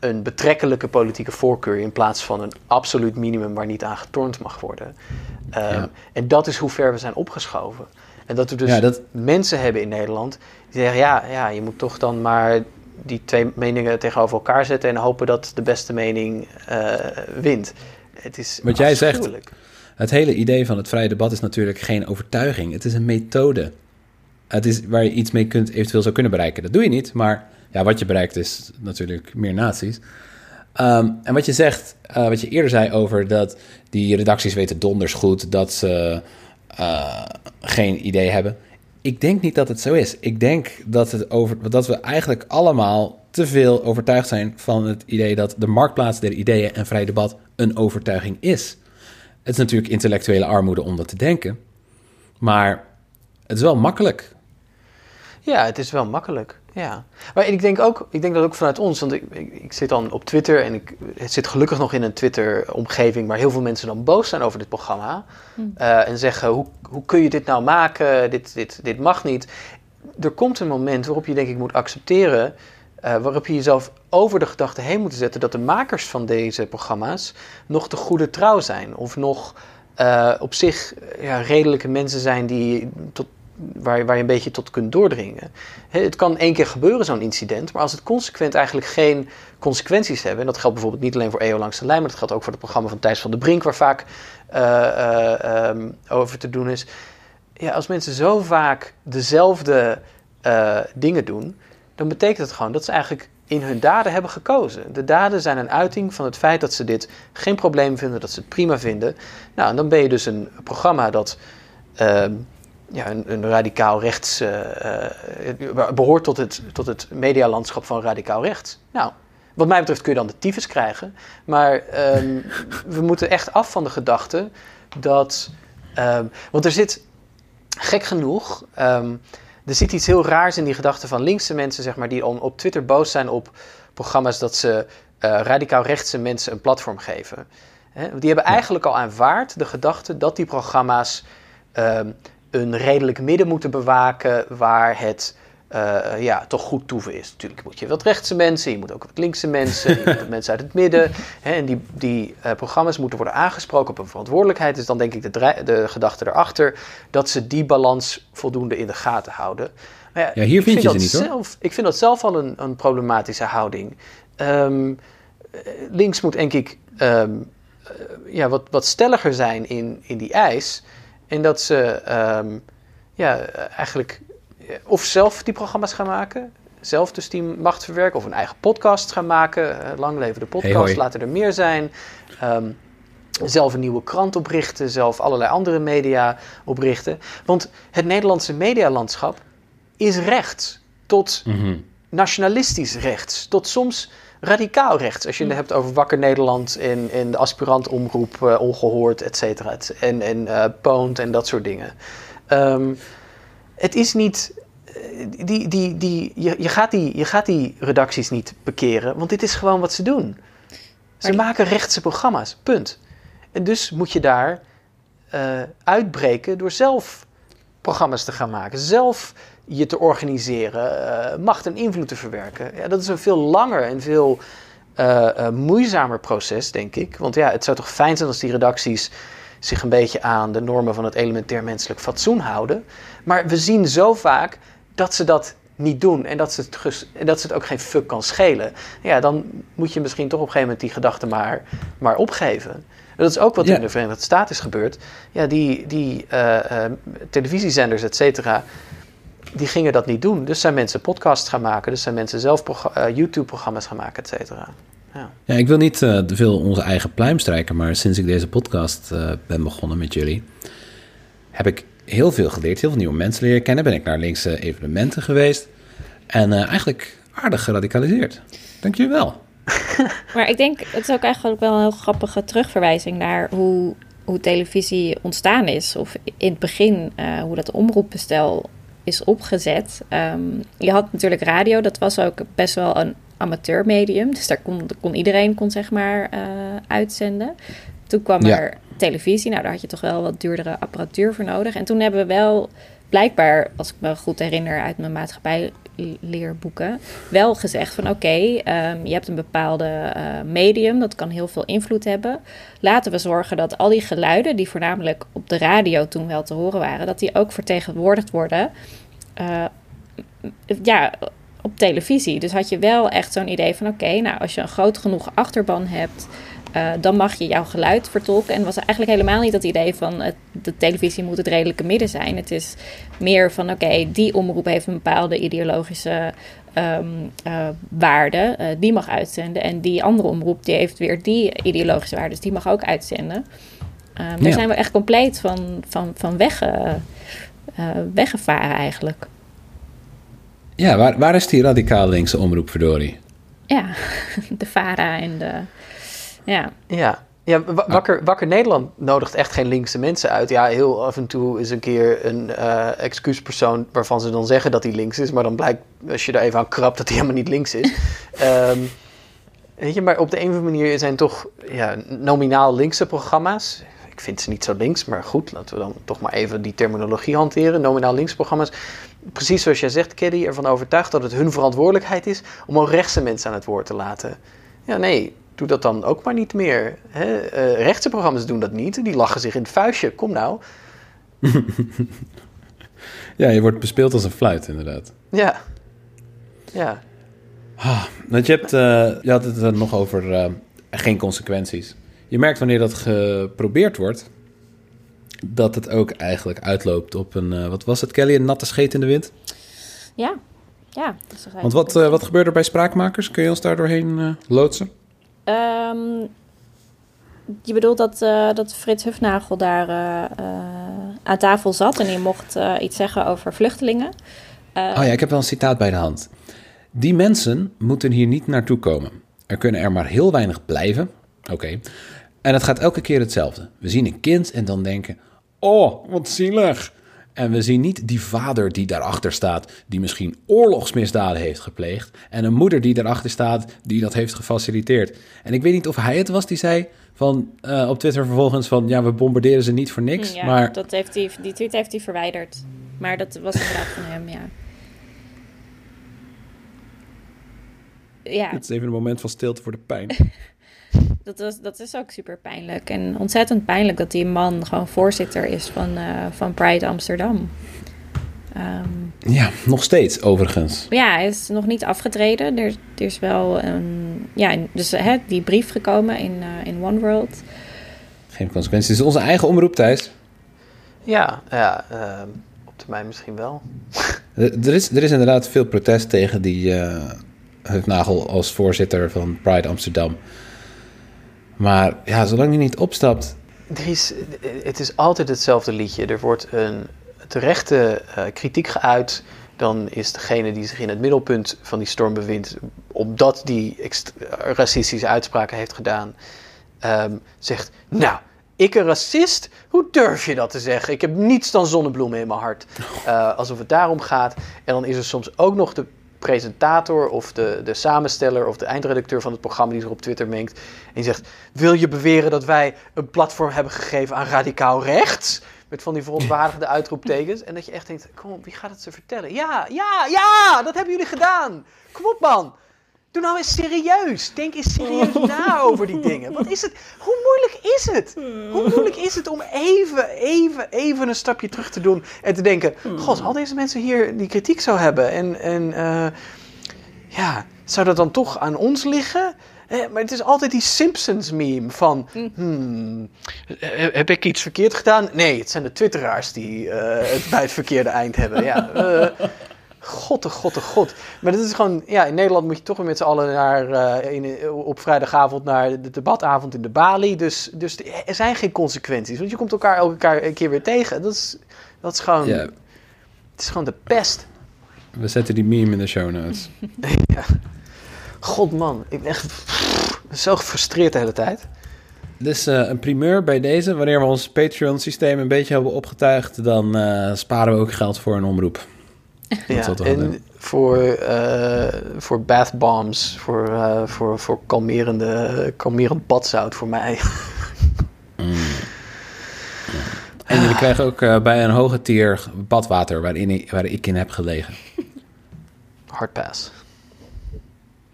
een betrekkelijke politieke voorkeur in plaats van een absoluut minimum waar niet aan getornd mag worden. Um, Ja. En dat is hoe ver we zijn opgeschoven. En dat we dus Ja, dat- mensen hebben in Nederland die zeggen: ja, ja, je moet toch dan maar die twee meningen tegenover elkaar zetten en hopen dat de beste mening eh, wint. Het is Wat jij zegt. Het hele idee van het vrije debat is natuurlijk geen overtuiging. Het is een methode. Het is waar je iets mee kunt, eventueel zou kunnen bereiken. Dat doe je niet, maar ja, wat je bereikt is natuurlijk meer naties. Ehm, en wat je zegt, eh, wat je eerder zei over dat die redacties weten donders goed dat ze eh, geen idee hebben. Ik denk niet dat het zo is. Ik denk dat, het over, dat we eigenlijk allemaal te veel overtuigd zijn van het idee dat de marktplaats der ideeën en vrij debat een overtuiging is. Het is natuurlijk intellectuele armoede om dat te denken. Maar het is wel makkelijk. Ja, het is wel makkelijk. Ja. Maar ik denk ook, ik denk dat ook vanuit ons, want ik, ik, ik zit dan op Twitter en ik het zit gelukkig nog in een Twitter-omgeving waar heel veel mensen dan boos zijn over dit programma. eh, en zeggen: hoe, hoe kun je dit nou maken? Dit, dit, dit mag niet. Er komt een moment waarop je, denk ik, moet accepteren. eh, waarop je jezelf over de gedachte heen moet zetten dat de makers van deze programma's nog te goede trouw zijn. Of nog eh, op zich ja, redelijke mensen zijn die tot, waar, je- een beetje tot kunt doordringen. Het kan één keer gebeuren, zo'n incident, maar als het consequent eigenlijk geen consequenties hebben, en dat geldt bijvoorbeeld niet alleen voor EO langs de lijn, maar dat geldt ook voor het programma van Thijs van de Brink, waar vaak eh, eh, ehm, over te doen is. Ja, als mensen zo vaak dezelfde eh, dingen doen, dan betekent het gewoon dat ze eigenlijk in hun daden hebben gekozen. De daden zijn een uiting van het feit dat ze dit geen probleem vinden, dat ze het prima vinden. Nou, en dan ben je dus een programma dat ehm, ja, een, een radicaal rechts. eh, eh, behoort tot het, tot het medialandschap van radicaal rechts. Nou, wat mij betreft kun je dan de tyfus krijgen. Maar ehm, we moeten echt af van de gedachte dat. ehm, want er zit, gek genoeg. ehm, er zit iets heel raars in die gedachte van linkse mensen, zeg maar, die op Twitter boos zijn op programma's dat ze eh, radicaal rechtse mensen een platform geven. Die hebben eigenlijk al aanvaard de gedachte dat die programma's een redelijk midden moeten bewaken waar het eh, ja, toch goed toeven is. Natuurlijk moet je wat rechtse mensen, je moet ook wat linkse mensen, je moet wat mensen uit het midden. Hè, en die, die eh, programma's moeten worden aangesproken op een verantwoordelijkheid. Dus dan denk ik de, de gedachte erachter dat ze die balans voldoende in de gaten houden. Maar Ja, hier vind je dat ze niet, hoor. Zelf, ik vind dat zelf al een, een problematische houding. Ehm, eh, links moet denk ik ehm, eh, ja, wat, wat stelliger zijn in, in die eis. En dat ze ehm, ja, eigenlijk eh, of zelf die programma's gaan maken. Zelf dus die macht verwerken. Of een eigen podcast gaan maken. eh, lang leven de podcast. Laten er meer zijn. Ehm, zelf een nieuwe krant oprichten. Zelf allerlei andere media oprichten. Want het Nederlandse medialandschap is rechts. Tot Mhm. nationalistisch rechts. Tot soms radicaal rechts. Als je het hebt over Wakker Nederland en, en de aspirantomroep eh, Ongehoord, et cetera. et- En, en eh Poont en dat soort dingen. Ehm, het is niet... eh, Die, die, die, je, je, gaat die, je gaat die redacties niet bekeren, want dit is gewoon wat ze doen. Ze maken rechtse programma's, punt. En dus moet je daar uitbreken door zelf programma's te gaan maken. Zelf je te organiseren, eh, macht en invloed te verwerken. Ja, dat is een veel langer en veel eh, eh, moeizamer proces, denk ik. Want ja, het zou toch fijn zijn als die redacties zich een beetje aan de normen van het elementair menselijk fatsoen houden. Maar we zien zo vaak dat ze dat niet doen en dat ze het, dat ze het ook geen fuck kan schelen. Ja, dan moet je misschien toch op een gegeven moment die gedachte maar, maar opgeven. En Dat is ook wat Ja. in de Verenigde Staten is gebeurd. Ja, die, die televisiezenders, et cetera, die gingen dat niet doen. Dus zijn mensen podcasts gaan maken. Dus zijn mensen zelf progra- eh, YouTube-programma's gaan maken, et cetera. Ja. Ja, ik wil niet eh, te veel onze eigen pluim strijken, maar sinds ik deze podcast eh, ben begonnen met jullie, heb ik heel veel geleerd, heel veel nieuwe mensen leren kennen. Ben ik naar linkse evenementen geweest en eh, eigenlijk aardig geradicaliseerd. Dank jullie wel. Maar ik denk, het is ook eigenlijk wel een heel grappige terugverwijzing naar hoe, hoe televisie ontstaan is. Of in het begin, eh, hoe dat omroepbestel is opgezet. Ehm, je had natuurlijk radio, dat was ook best wel een amateurmedium. Dus daar kon, kon iedereen kon zeg maar eh, uitzenden. Toen kwam Ja. er televisie. Nou, daar had je toch wel wat duurdere apparatuur voor nodig. En toen hebben we wel blijkbaar, als ik me goed herinner uit mijn maatschappijleerboeken, wel gezegd van oké, ehm, je hebt een bepaalde eh, medium, dat kan heel veel invloed hebben. Laten we zorgen dat al die geluiden, die voornamelijk op de radio toen wel te horen waren, dat die ook vertegenwoordigd worden. eh, ja, op televisie. Dus had je wel echt zo'n idee van: oké, nou, als je een groot genoeg achterban hebt, eh, dan mag je jouw geluid vertolken. En was eigenlijk helemaal niet dat idee van het, de televisie moet het redelijke midden zijn. Het is meer van: oké, die omroep heeft een bepaalde ideologische eh, waarde, eh, die mag uitzenden. En die andere omroep die heeft weer die ideologische waarde, dus die mag ook uitzenden. Ehm, Daar zijn we echt compleet van, van, van eh, weggevaren eigenlijk. Ja, waar, waar is die radicaal linkse omroep, verdorie? Ja, de VARA en de... Ja, Ja, Ja, wa- wakker, wakker Nederland nodigt echt geen linkse mensen uit. Ja, heel af en toe is een keer een eh, excuuspersoon waarvan ze dan zeggen dat hij links is. Maar dan blijkt, als je er even aan krabt, dat hij helemaal niet links is. Ehm, weet je, maar op de een of andere manier zijn toch ja, nominaal linkse programma's. Ik vind ze niet zo links, maar goed, laten we dan toch maar even die terminologie hanteren. Nominaal linkse programma's. Precies zoals jij zegt, Keddy, ervan overtuigd dat het hun verantwoordelijkheid is om ook rechtse mensen aan het woord te laten. Ja, nee, doe dat dan ook maar niet meer. Hè? Eh, rechtse programma's doen dat niet. Die lachen zich in het vuistje. Kom nou. Ja, je wordt bespeeld als een fluit, inderdaad. Ja. Ja. Want je, hebt, eh, je had het er nog over eh, geen consequenties. Je merkt wanneer dat geprobeerd wordt, dat het ook eigenlijk uitloopt op een, eh, wat was het Kelly, een natte scheet in de wind? Ja, ja. dat is Want wat, eh, wat gebeurde er bij spraakmakers? Kun je ons daar doorheen eh, loodsen? Ehm, je bedoelt dat, eh, dat Frits Hufnagel daar eh, eh, aan tafel zat en hij mocht iets zeggen over vluchtelingen. Oh ja, ik heb wel een citaat bij de hand. Die mensen moeten hier niet naartoe komen. Er kunnen er maar heel weinig blijven. Oké. En het gaat elke keer hetzelfde. We zien een kind en dan denken: Oh, wat zielig. En we zien niet die vader die daarachter staat, die misschien oorlogsmisdaden heeft gepleegd. En een moeder die daarachter staat, die dat heeft gefaciliteerd. En ik weet niet of hij het was die zei van, eh, op Twitter vervolgens van... Ja, we bombarderen ze niet voor niks. ja, maar dat heeft hij, die tweet heeft hij verwijderd. Maar dat was inderdaad van hem, ja. Ja, het is even een moment van stilte voor de pijn. dat, was, dat is ook super pijnlijk. En ontzettend pijnlijk dat die man gewoon voorzitter is van, eh, van Pride Amsterdam. Ehm, Ja, nog steeds overigens. ja, hij is nog niet afgetreden. Er, er is wel een. Ja, dus hè, die brief gekomen in, eh, in One World. Geen consequenties. Het is onze eigen omroep, Thijs. Ja, ja ehm, op termijn misschien wel. Er er is, er is inderdaad veel protest tegen die eh Hufnagel als voorzitter van Pride Amsterdam. Maar ja, zolang hij niet opstapt... Er is, het is altijd hetzelfde liedje. Er wordt een terechte eh, kritiek geuit. Dan is degene die zich in het middelpunt van die storm bevindt, omdat die racistische uitspraken heeft gedaan, ehm, zegt: Nou, ik een racist? Hoe durf je dat te zeggen? Ik heb niets dan zonnebloemen in mijn hart. Eh, alsof het daarom gaat. En dan is er soms ook nog de presentator of de, de samensteller of de eindredacteur van het programma die zich op Twitter mengt. En die zegt: Wil je beweren dat wij een platform hebben gegeven aan radicaal rechts? Met van die verontwaardigde uitroeptekens. En dat je echt denkt: Kom op, wie gaat het ze vertellen? Ja, ja, ja, dat hebben jullie gedaan. Kom op, man. Doe nou eens serieus. Denk eens serieus na over die dingen. Wat is het? Hoe moeilijk is het? Hoe moeilijk is het om even, even, even een stapje terug te doen en te denken: God, al deze mensen hier die kritiek zou hebben. En, en eh, ja, zou dat dan toch aan ons liggen? Eh, maar het is altijd die Simpsons-meme van... Hmm, eh, heb ik iets verkeerd gedaan? Nee, het zijn de twitteraars die eh, het bij het verkeerde eind hebben. Ja, god, de god, de god. Maar dat is gewoon... Ja, in Nederland moet je toch weer met z'n allen naar, eh, in, op vrijdagavond naar de debatavond in de Bali. Dus, dus er zijn geen consequenties. Want je komt elkaar elke keer, weer tegen. Dat is, dat is gewoon... Ja, Het is gewoon de pest. we zetten die meme in de show notes. God man, ik ben echt zo gefrustreerd de hele tijd. Dus eh, een primeur bij deze. Wanneer we ons Patreon-systeem een beetje hebben opgetuigd... dan eh, sparen we ook geld voor een omroep. Ja, en voor, eh, voor bath bombs, voor, eh, voor, voor kalmerende, kalmerend badzout voor mij. En jullie krijgen ook eh, bij een hoge tier badwater... Waarin, waar ik in heb gelegen. Hard pass.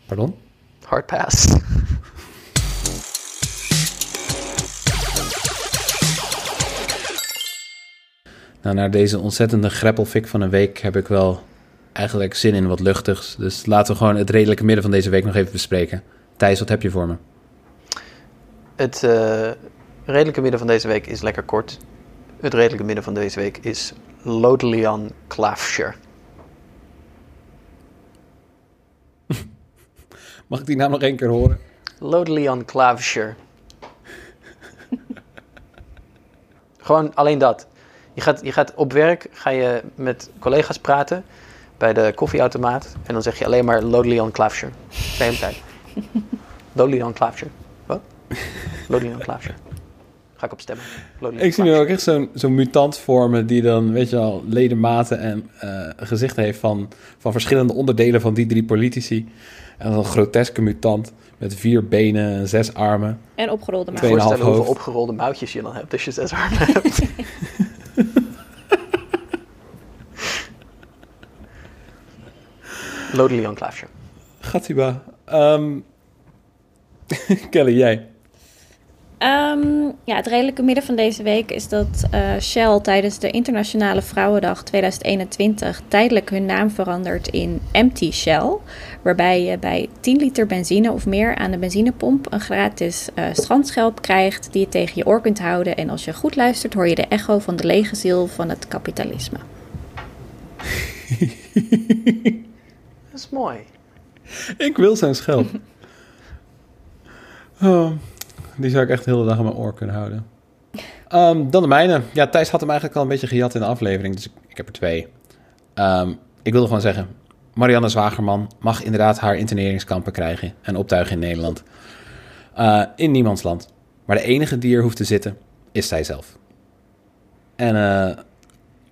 Pardon? Hard pass. Nou, na deze ontzettende greppelfik van een week heb ik wel eigenlijk zin in wat luchtigs. Dus laten we gewoon het redelijke midden van deze week nog even bespreken. Thijs, wat heb je voor me? Het eh, redelijke midden van deze week is lekker kort. Het redelijke midden van deze week is Lodelian Klaafscher. Mag ik die naam nog één keer horen? Lodelian Klaafscher. Gewoon alleen dat. Je gaat, je gaat op werk, ga je met collega's praten bij de koffieautomaat. En dan zeg je alleen maar Lodelian Klaafscher. De hele tijd. Lodelian Klaafscher. Wat? Lodien Klaasje. Ga ik op stemmen. Ik zie nu ook echt zo'n zo'n mutant vormen die dan, weet je wel, ledematen en eh gezichten heeft van, van verschillende onderdelen van die drie politici. En dan een groteske mutant met vier benen en zes armen. En opgerolde Ik maag. kan me 2,5 voorstellen hoeveel opgerolde mouwtjes je dan hebt als je zes armen hebt. Lodelian Klaasje. Gatiba. Ehm Kelly, jij. Ehm, ja, het redelijke midden van deze week is dat eh, Shell tijdens de Internationale Vrouwendag 2021 tijdelijk hun naam verandert in Empty Shell. Waarbij je bij 10 liter benzine of meer aan de benzinepomp een gratis eh, strandschelp krijgt die je tegen je oor kunt houden. En als je goed luistert hoor je de echo van de lege ziel van het kapitalisme. Is mooi. Ik wil zijn schelp. Oh, die zou ik echt de hele dag aan mijn oor kunnen houden. Ehm, dan de mijne. Ja, Thijs had hem eigenlijk al een beetje gejat in de aflevering, dus ik, ik heb er twee. Ehm, ik wilde gewoon zeggen, Marianne Zwagerman mag inderdaad haar interneringskampen krijgen en optuigen in Nederland. Eh, in niemands land. Maar de enige die er hoeft te zitten, is zijzelf. En eh,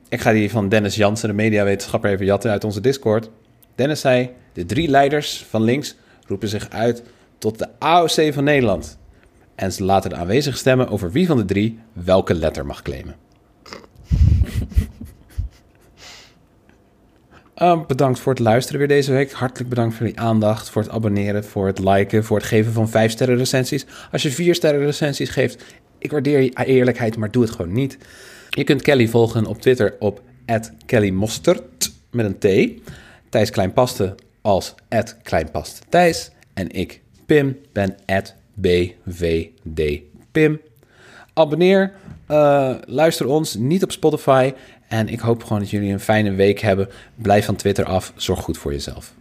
ik ga die van Dennis Jansen, de mediawetenschapper, even jatten uit onze Discord. Dennis zei, de drie leiders van links roepen zich uit tot de AOC van Nederland. En ze laten de aanwezigen stemmen over wie van de drie welke letter mag claimen. Ehm, bedankt voor het luisteren weer deze week. Hartelijk bedankt voor die aandacht, voor het abonneren, voor het liken, voor het geven van 5 sterren recensies. Als je 4 sterren recensies geeft, ik waardeer je eerlijkheid, maar doe het gewoon niet. Je kunt Kelly volgen op Twitter op @kellymostert met een T. Thijs Kleinpaste als Kleinpaste Thijs. En ik, Pim, ben BVDPim. Abonneer, eh, luister ons, niet op Spotify. En ik hoop gewoon dat jullie een fijne week hebben. Blijf van Twitter af, zorg goed voor jezelf.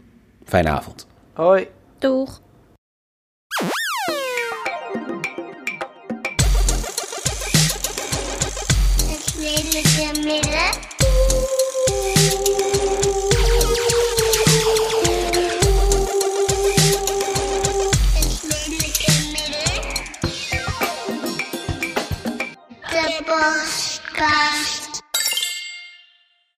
Fijne avond. Hoi. Doeg!